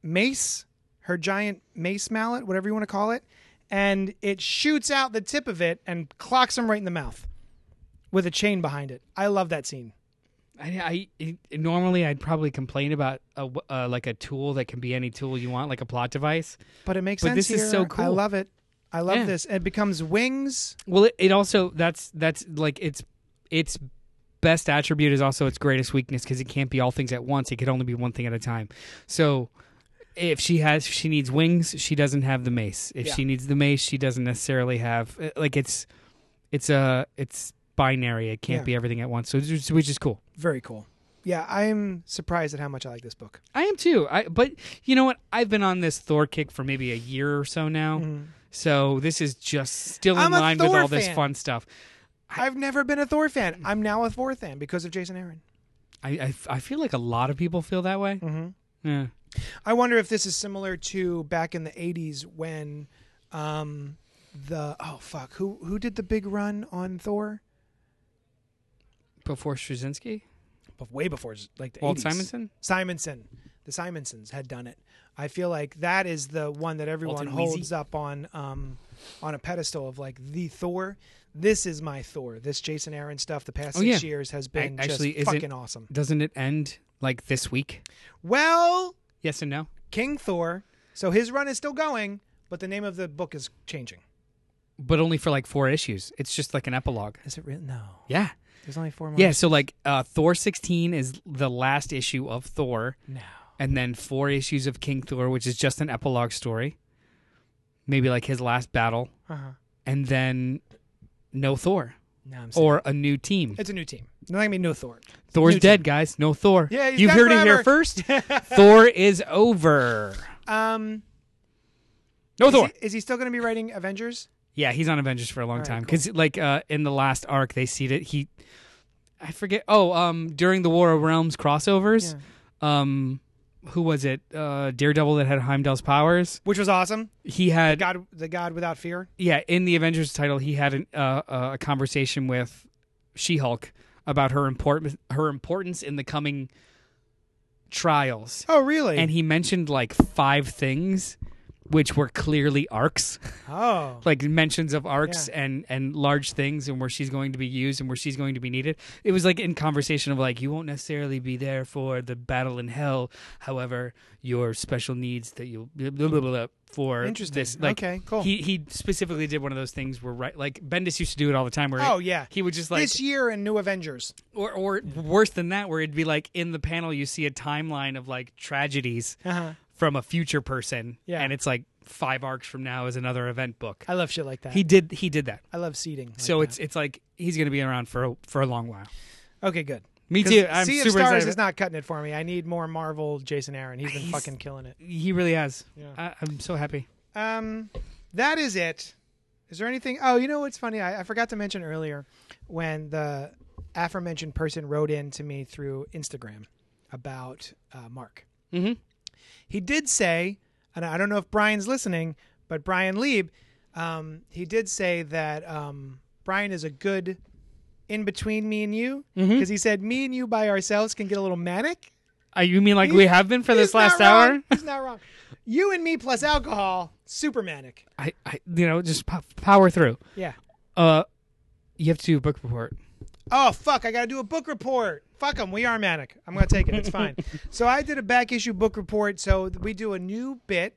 mace, her giant mace mallet, whatever you want to call it, and it shoots out the tip of it and clocks him right in the mouth with a chain behind it. I love that scene. I, I it, normally I'd probably complain about a uh, like a tool that can be any tool you want, like a plot device. But it makes sense But sense this is so cool. I love it. I love Yeah. this. It becomes wings. Well, it, it also that's that's like its its best attribute is also its greatest weakness because it can't be all things at once. It could only be one thing at a time. So if she has if she needs wings, she doesn't have the mace. If Yeah. she needs the mace, she doesn't necessarily have uh, like it's it's a it's binary. It can't Yeah. be everything at once. So which is cool. Very cool. Yeah, I'm surprised at how much I like this book. I am too. I but you know what? I've been on this Thor kick for maybe a year or so now. So this is just still in I'm line with all this fun stuff. I've never been a Thor fan. I'm now a Thor fan because of Jason Aaron. I, I I feel like a lot of people feel that way. Mm-hmm. Yeah. I wonder if this is similar to back in the '80s when um, the oh fuck who who did the big run on Thor? Before Straczynski, But way before like the Walt 80s. Simonson. Simonson, the Simonsons had done it. I feel like that is the one that everyone Walton holds Wheezy? up on um, on a pedestal of like the Thor. This is my Thor. This Jason Aaron stuff the past Oh, six yeah. years has been actually, just is it- fucking awesome. Doesn't it end like this week? Well, Yes and no. King Thor. So his run is still going, but the name of the book is changing. But only for like four issues. It's just like an epilogue. Is it real? No. Yeah. There's only four more. Yeah. So like uh, Thor 16 is the last issue of Thor, No. and then four issues of King Thor, which is just an epilogue story. Maybe like his last battle, Uh-huh. and then no Thor No, I'm or a new team. it's a new team. Not gonna be no Thor. Thor's new dead, guys. No Thor. Yeah, dead heard it here first. [LAUGHS] Thor is over. Um, No is Thor. he, is he still gonna be writing Avengers? Yeah, he's on Avengers for a long All time cool. because, like, uh, in the last arc, they see that he, I forget. Oh, um, during the War of Realms crossovers, um, who was it? Uh, Daredevil that had Heimdall's powers. Which was awesome. He had, God, the God without fear. yeah, in the Avengers title, he had an, uh, uh, a conversation with She-Hulk about her important her importance in the coming trials, Oh, really? and he mentioned like five things which were clearly arcs, Oh. [LAUGHS] like mentions of arcs Yeah. and and large things and where she's going to be used and where she's going to be needed. It was like in conversation of like you won't necessarily be there for the battle in hell, however, your special needs that you blah, blah, blah, blah, for Interesting. this like okay, cool. he he specifically did one of those things where right like Bendis used to do it all the time where oh yeah. he would just like this year in New Avengers. or or worse than that where it'd be like in the panel you see a timeline of like tragedies Uh-huh. From a future person Yeah. and it's like five arcs from now is another event book I love shit like that. he did he did that I love seating. like so that. it's it's like he's going to be around for a, for a long while okay. Good. Me too i'm sea super of Stars excited is not cutting it for me. I need more Marvel. Jason Aaron. He's been He's- fucking killing it. he really has Yeah. I, i'm so happy Um, that is it. Is there anything? Oh, you know what's funny? I, I forgot to mention earlier when the aforementioned person wrote in to me through Instagram about uh, Mark. mm-hmm. He did say, and I don't know if Brian's listening, but Brian Lieb, um, he did say that um, Brian is a good in between me and you because he said me and you by ourselves can get a little manic. uh, you mean like He- we have been for this last hour. He's not wrong. You and me plus alcohol, super manic. I, I you know just po- power through Yeah. uh you have to do a book report Oh fuck! I gotta do a book report. Fuck them. We are manic. I'm gonna take it. It's fine. [LAUGHS] so I did a back issue book report. So we do a new bit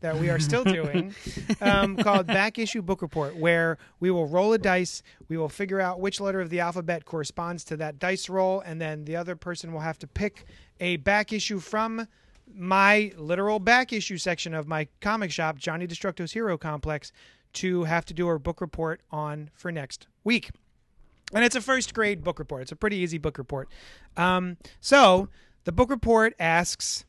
that we are still doing um, [LAUGHS] called back issue book report, where we will roll a dice. We will figure out which letter of the alphabet corresponds to that dice roll, and then the other person will have to pick a back issue from my literal back issue section of my comic shop, Johnny Destructo's Hero Complex, to have to do a book report on for next week and it's a first grade book report. It's a pretty easy book report. Um, so the book report asks,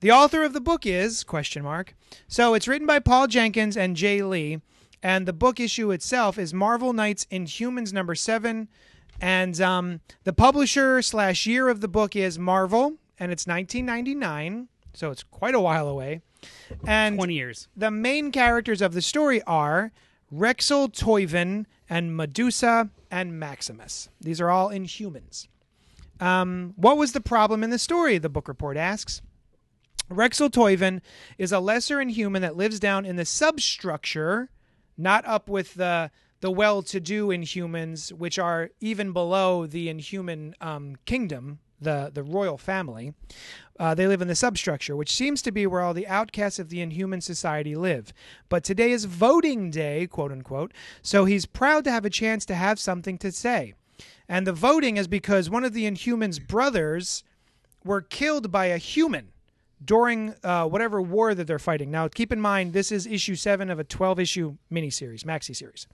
the author of the book is question mark. So it's written by Paul Jenkins and Jae Lee, and the book issue itself is Marvel Knights Inhumans number seven, and um, the publisher slash year of the book is Marvel, and it's 1999, so it's quite a while away. And 20 years the main characters of the story are Rexel Toyvin and Medusa and Maximus. These are all Inhumans. Um, what was the problem in the story? The book report asks. Rexel Toyvin is a lesser inhuman that lives down in the substructure, not up with the the well-to-do Inhumans, which are even below the Inhuman um, kingdom, the the royal family. Uh, they live in the substructure, which seems to be where all the outcasts of the Inhuman society live. But today is voting day, quote unquote, so he's proud to have a chance to have something to say. And the voting is because one of the Inhumans' brothers were killed by a human during uh, whatever war that they're fighting. Now, keep in mind, this is issue seven of a 12 issue miniseries, maxi series.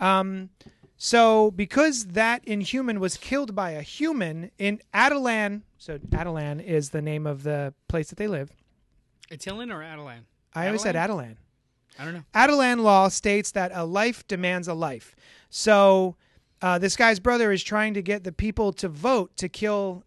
Um, so, because that Inhuman was killed by a human in Adelan, so Adelan is the name of the place that they live. Attilan or Adelan? I always said Adelan. I don't know. Adelan law states that a life demands a life. So uh, this guy's brother is trying to get the people to vote to kill.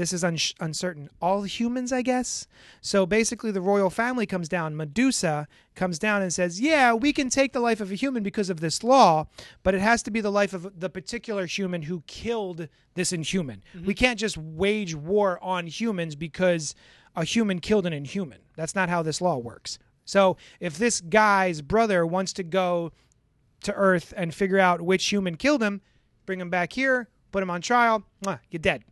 This is un- uncertain. All humans, I guess. So basically, the royal family comes down. Medusa comes down and says, "Yeah, we can take the life of a human because of this law, but it has to be the life of the particular human who killed this inhuman. Mm-hmm. We can't just wage war on humans because a human killed an inhuman. That's not how this law works." So if this guy's brother wants to go to Earth and figure out which human killed him, bring him back here, put him on trial, you're dead.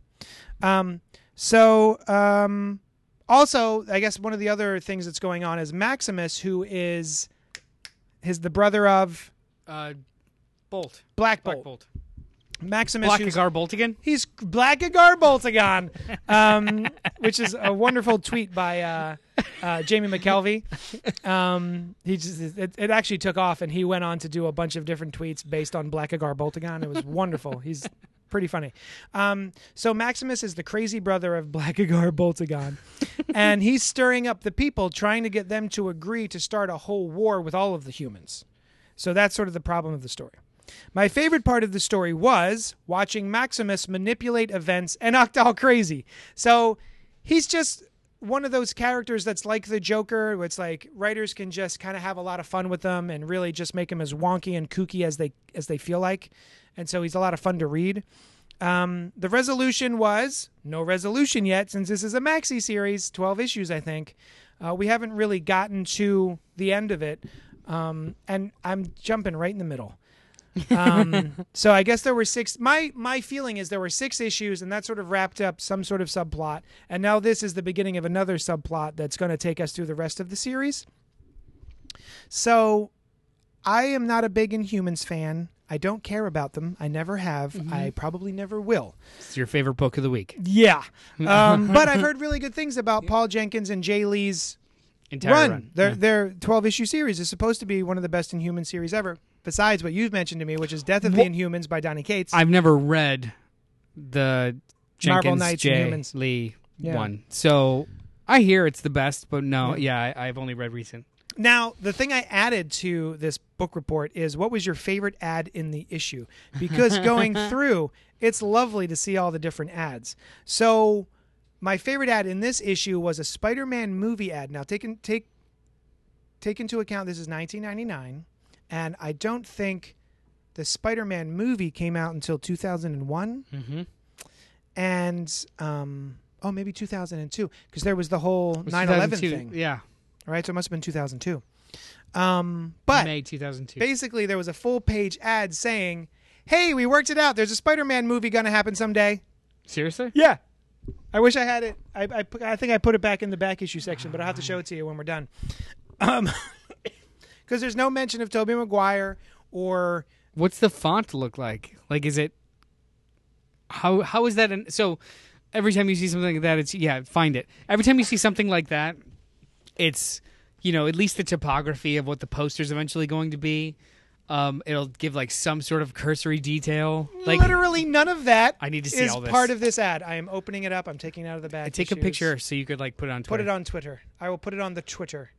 Um, so um, also, I guess one of the other things that's going on is Maximus, who is his the brother of Uh, Bolt. Black Black Bolt. Bolt. Maximus, Blackagar Boltagon? He's Blackagar Boltagon, um, which is a wonderful tweet by uh, uh, Jamie McKelvie. Um, he just it, it actually took off, and he went on to do a bunch of different tweets based on Blackagar Boltagon. It was wonderful. He's pretty funny. Um, so Maximus is the crazy brother of [LAUGHS] Blackagar Boltagon, and he's stirring up the people, trying to get them to agree to start a whole war with all of the humans. So that's sort of the problem of the story. My favorite part of the story was watching Maximus manipulate events and act all crazy. So he's just one of those characters that's like the Joker, it's like writers can just kind of have a lot of fun with them and really just make him as wonky and kooky as they as they feel like. And so he's a lot of fun to read. Um, the resolution was no resolution yet, since this is a maxi series, twelve issues, I think. Uh, we haven't really gotten to the end of it, um, and I'm jumping right in the middle. Um, [LAUGHS] so I guess there were six. My my feeling is there were six issues, and that sort of wrapped up some sort of subplot. And now this is the beginning of another subplot that's going to take us through the rest of the series. So I am not a big Inhumans fan. I don't care about them. I never have. I probably never will. It's your favorite book of the week. Yeah. [LAUGHS] Um, but I've heard really good things about Paul Jenkins and Jae Lee's Entire run. run. Their Yeah. their 12 issue series is supposed to be one of the best Inhuman series ever. Besides what you've mentioned to me, which is Death of the Inhumans by Donny Cates. I've never read the Marvel Jenkins Knights J. Inhumans. Lee Yeah. one. So I hear it's the best, but no, Yeah. yeah, I, I've only read recent. Now, the thing I added to this book report is what was your favorite ad in the issue? Because [LAUGHS] going through, it's lovely to see all the different ads. So, my favorite ad in this issue was a Spider-Man movie ad. Now, take in, take take into account this is 1999, and I don't think the Spider-Man movie came out until 2001, Mm-hmm. and um, oh, maybe 2002, because there was the whole 9/11 thing. Yeah, right. so it must have been 2002. Um, but May 2002. basically, there was a full page ad saying, "Hey, we worked it out. There's a Spider-Man movie gonna happen someday." Seriously? Yeah, I wish I had it. I I, I think I put it back in the back issue section, but I'll have to show it to you when we're done. Um, [LAUGHS] because there's no mention of Tobey Maguire or What's the font look like? Like, is it how how is that? In, so every time you see something like that, it's yeah, find it. Every time you see something like that, it's you know at least the topography of what the poster's eventually going to be. Um, it'll give like some sort of cursory detail. Like literally none of that. I need to see is all this. part of this ad. I am opening it up. I'm taking it out of the bag. I take a picture so you could like put it on Twitter. Put it on Twitter. I will put it on the Twitter.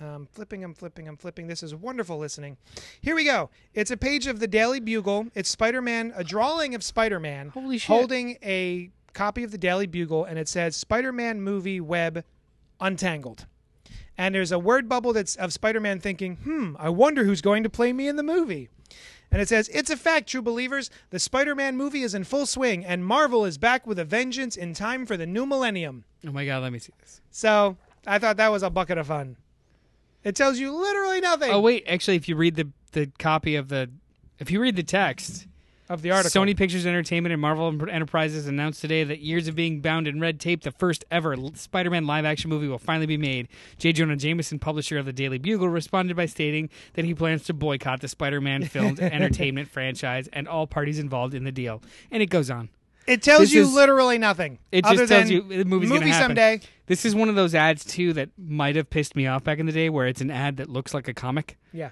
Um, flipping, I'm flipping, I'm flipping. This is wonderful listening. Here we go. It's a page of the Daily Bugle. It's Spider Man, a drawing of Spider Man Holy shit. holding a copy of the Daily Bugle, and it says Spider Man movie web untangled. And there's a word bubble that's of Spider Man thinking, hmm, I wonder who's going to play me in the movie. And it says, It's a fact, true believers. The Spider Man movie is in full swing, and Marvel is back with a vengeance in time for the new millennium. Oh my god, let me see this. So I thought that was a bucket of fun. It tells you literally nothing Oh wait, actually, if you read the the copy of the, if you read the text, of the article. Sony Pictures Entertainment and Marvel Enterprises announced today that years of being bound in red tape, the first ever Spider-Man live-action movie will finally be made. J. Jonah Jameson, publisher of the Daily Bugle, responded by stating that he plans to boycott the Spider-Man filmed [LAUGHS] entertainment franchise and all parties involved in the deal. And it goes on. It tells This you is- literally nothing. It just other tells than you the movie's movie gonna happen. someday. This is one of those ads too that might have pissed me off back in the day, where it's an ad that looks like a comic. Yeah.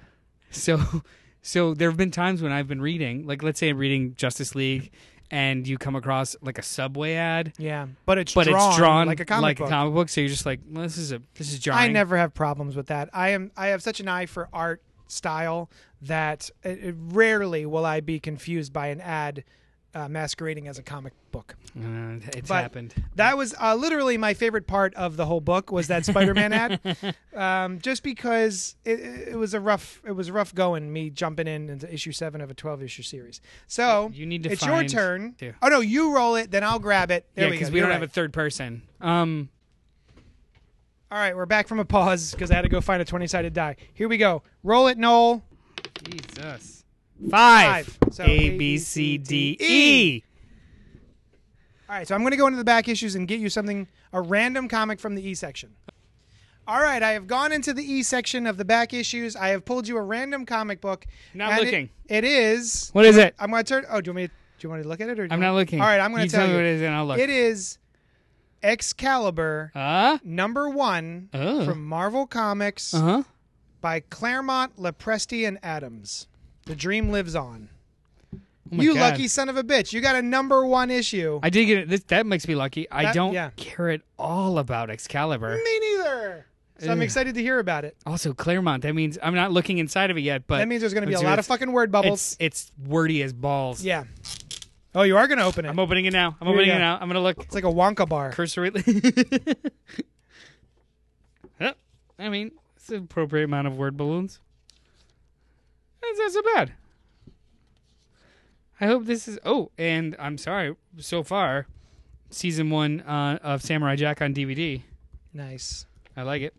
So, [LAUGHS] so there have been times when I've been reading, like let's say I'm reading Justice League, and you come across like a Subway ad, Yeah. But it's but drawn it's drawn like a comic book. comic book. So you're just like, well, this is a this is jarring. I never have problems with that. I am I have such an eye for art style that it, it rarely will I be confused by an ad uh, masquerading as a comic book. Uh, it's But- happened. That was uh, literally my favorite part of the whole book was that Spider-Man ad, [LAUGHS] um, just because it, it was a rough it was rough going me jumping in into issue seven of a twelve issue series. So You need to it's your turn. Yeah. Oh no, you roll it, then I'll grab it. There yeah, we go. because we You're don't right. have a third person. Um, All right, we're back from a pause because I had to go find a twenty-sided die. Here we go. Roll it, Noel. Jesus. Five. Five. So A B C D E. All right, so I'm going to go into the back issues and get you something, a random comic from the E section. All right, I have gone into the E section of the back issues. I have pulled you a random comic book. Not and it- looking. it is. What is it? I'm going to turn. Oh, do you want me? To, do you want me to look at it or? do I'm you not want- looking. All right, I'm going you to tell, me you. what it is, and I'll look. It is Excalibur Uh number one Oh. from Marvel Comics huh. by Claremont, Lopresti, and Adams. The dream lives on. Oh you God. lucky son of a bitch! You got a number one issue. I did get it. This, that makes me lucky. I That- don't yeah. care at all about Excalibur. Me neither. So I'm excited to hear about it. Also, Claremont. That means I'm not looking inside of it yet, but that means there's going to be a lot of fucking word bubbles. It's it's wordy as balls. yeah. Oh, you are going to open it. I'm opening it now. I'm Here opening it now. I'm gonna look it's like a Wonka bar. cursory. [LAUGHS] I mean, it's an appropriate amount of word balloons. That's not so bad. I hope this is. Oh, and I'm sorry. So far, season one uh, of Samurai Jack on DVD. Nice. I like it.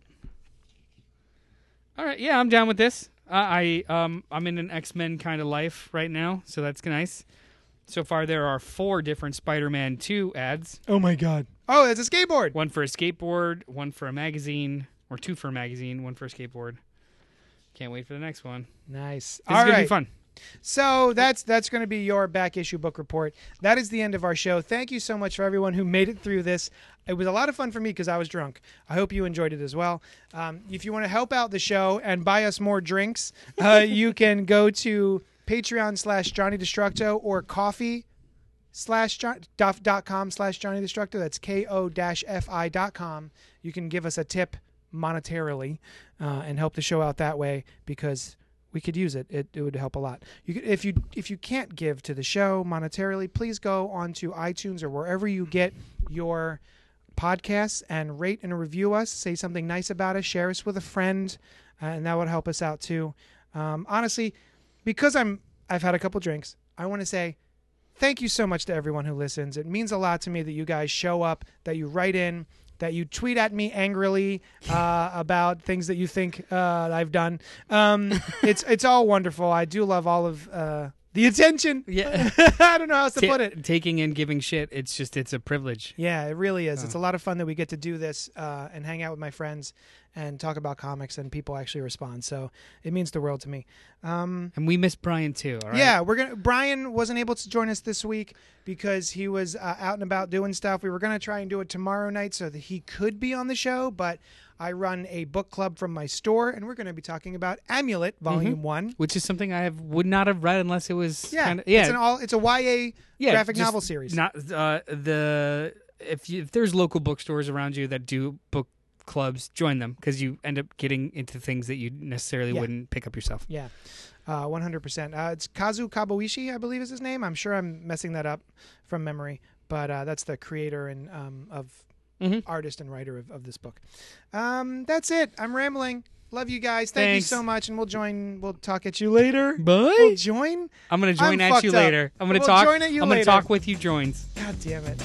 All right, yeah, I'm down with this. Uh, I um I'm in an X Men kind of life right now, so that's nice. So far, there are four different Spider-Man Two ads. Oh my god. Oh, it's a skateboard. One for a skateboard, one for a magazine, or two for a magazine, one for a skateboard. Can't wait for the next one. Nice. This All is gonna be fun. So that's that's going to be your back issue book report. That is the end of our show. Thank you so much for everyone who made it through this. It was a lot of fun for me because I was drunk. I hope you enjoyed it as well. Um, if you want to help out the show and buy us more drinks, uh, [LAUGHS] you can go to Patreon slash Johnny Destructo or Ko-fi slash John- dot com slash Johnny Destructo. That's ko dash fi dot com. You can give us a tip monetarily uh, and help the show out that way because we could use it. It, it would help a lot. You could, if you if you can't give to the show monetarily, please go onto iTunes or wherever you get your podcasts and rate and review us. Say something nice about us. Share us with a friend, uh, and that would help us out too. Um, honestly, because I'm I've had a couple drinks, I want to say thank you so much to everyone who listens. It means a lot to me that you guys show up, that you write in, that you tweet at me angrily uh, about things that you think uh, I've done. Um, [LAUGHS] it's it's all wonderful. I do love all of uh, the attention. Yeah. [LAUGHS] I don't know how else to Ta- put it. Taking and giving shit. It's just it's a privilege. Yeah, it really is. It's a lot of fun that we get to do this uh, and hang out with my friends and talk about comics, and people actually respond. So it means the world to me. Um, And we miss Brian too. All right. Yeah, we're gonna. Brian wasn't able to join us this week because he was uh, out and about doing stuff. We were gonna try and do it tomorrow night so that he could be on the show, but I run a book club from my store, and we're gonna be talking about Amulet Volume One. Which is something I have would not have read unless it was Yeah, kind of yeah It's an all. It's a YA yeah, graphic novel series. Not uh, the if you, if there's local bookstores around you that do book clubs, join them because you end up getting into things that you necessarily Yeah. wouldn't pick up yourself. Yeah, uh, one hundred percent. It's Kazu Kibuishi, I believe is his name. I'm sure I'm messing that up from memory, but uh, that's the creator and um, of Mhm. artist and writer of, of this book. Um, that's it. I'm rambling. Love you guys. Thank Thanks. you so much, and we'll join. We'll talk at you later. Bye. We'll join. I'm gonna join I'm at you up. later. I'm gonna We'll talk. join at you I'm gonna talk with you. Joins. God damn it.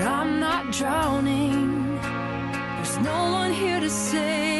but I'm not drowning. There's no one here to save.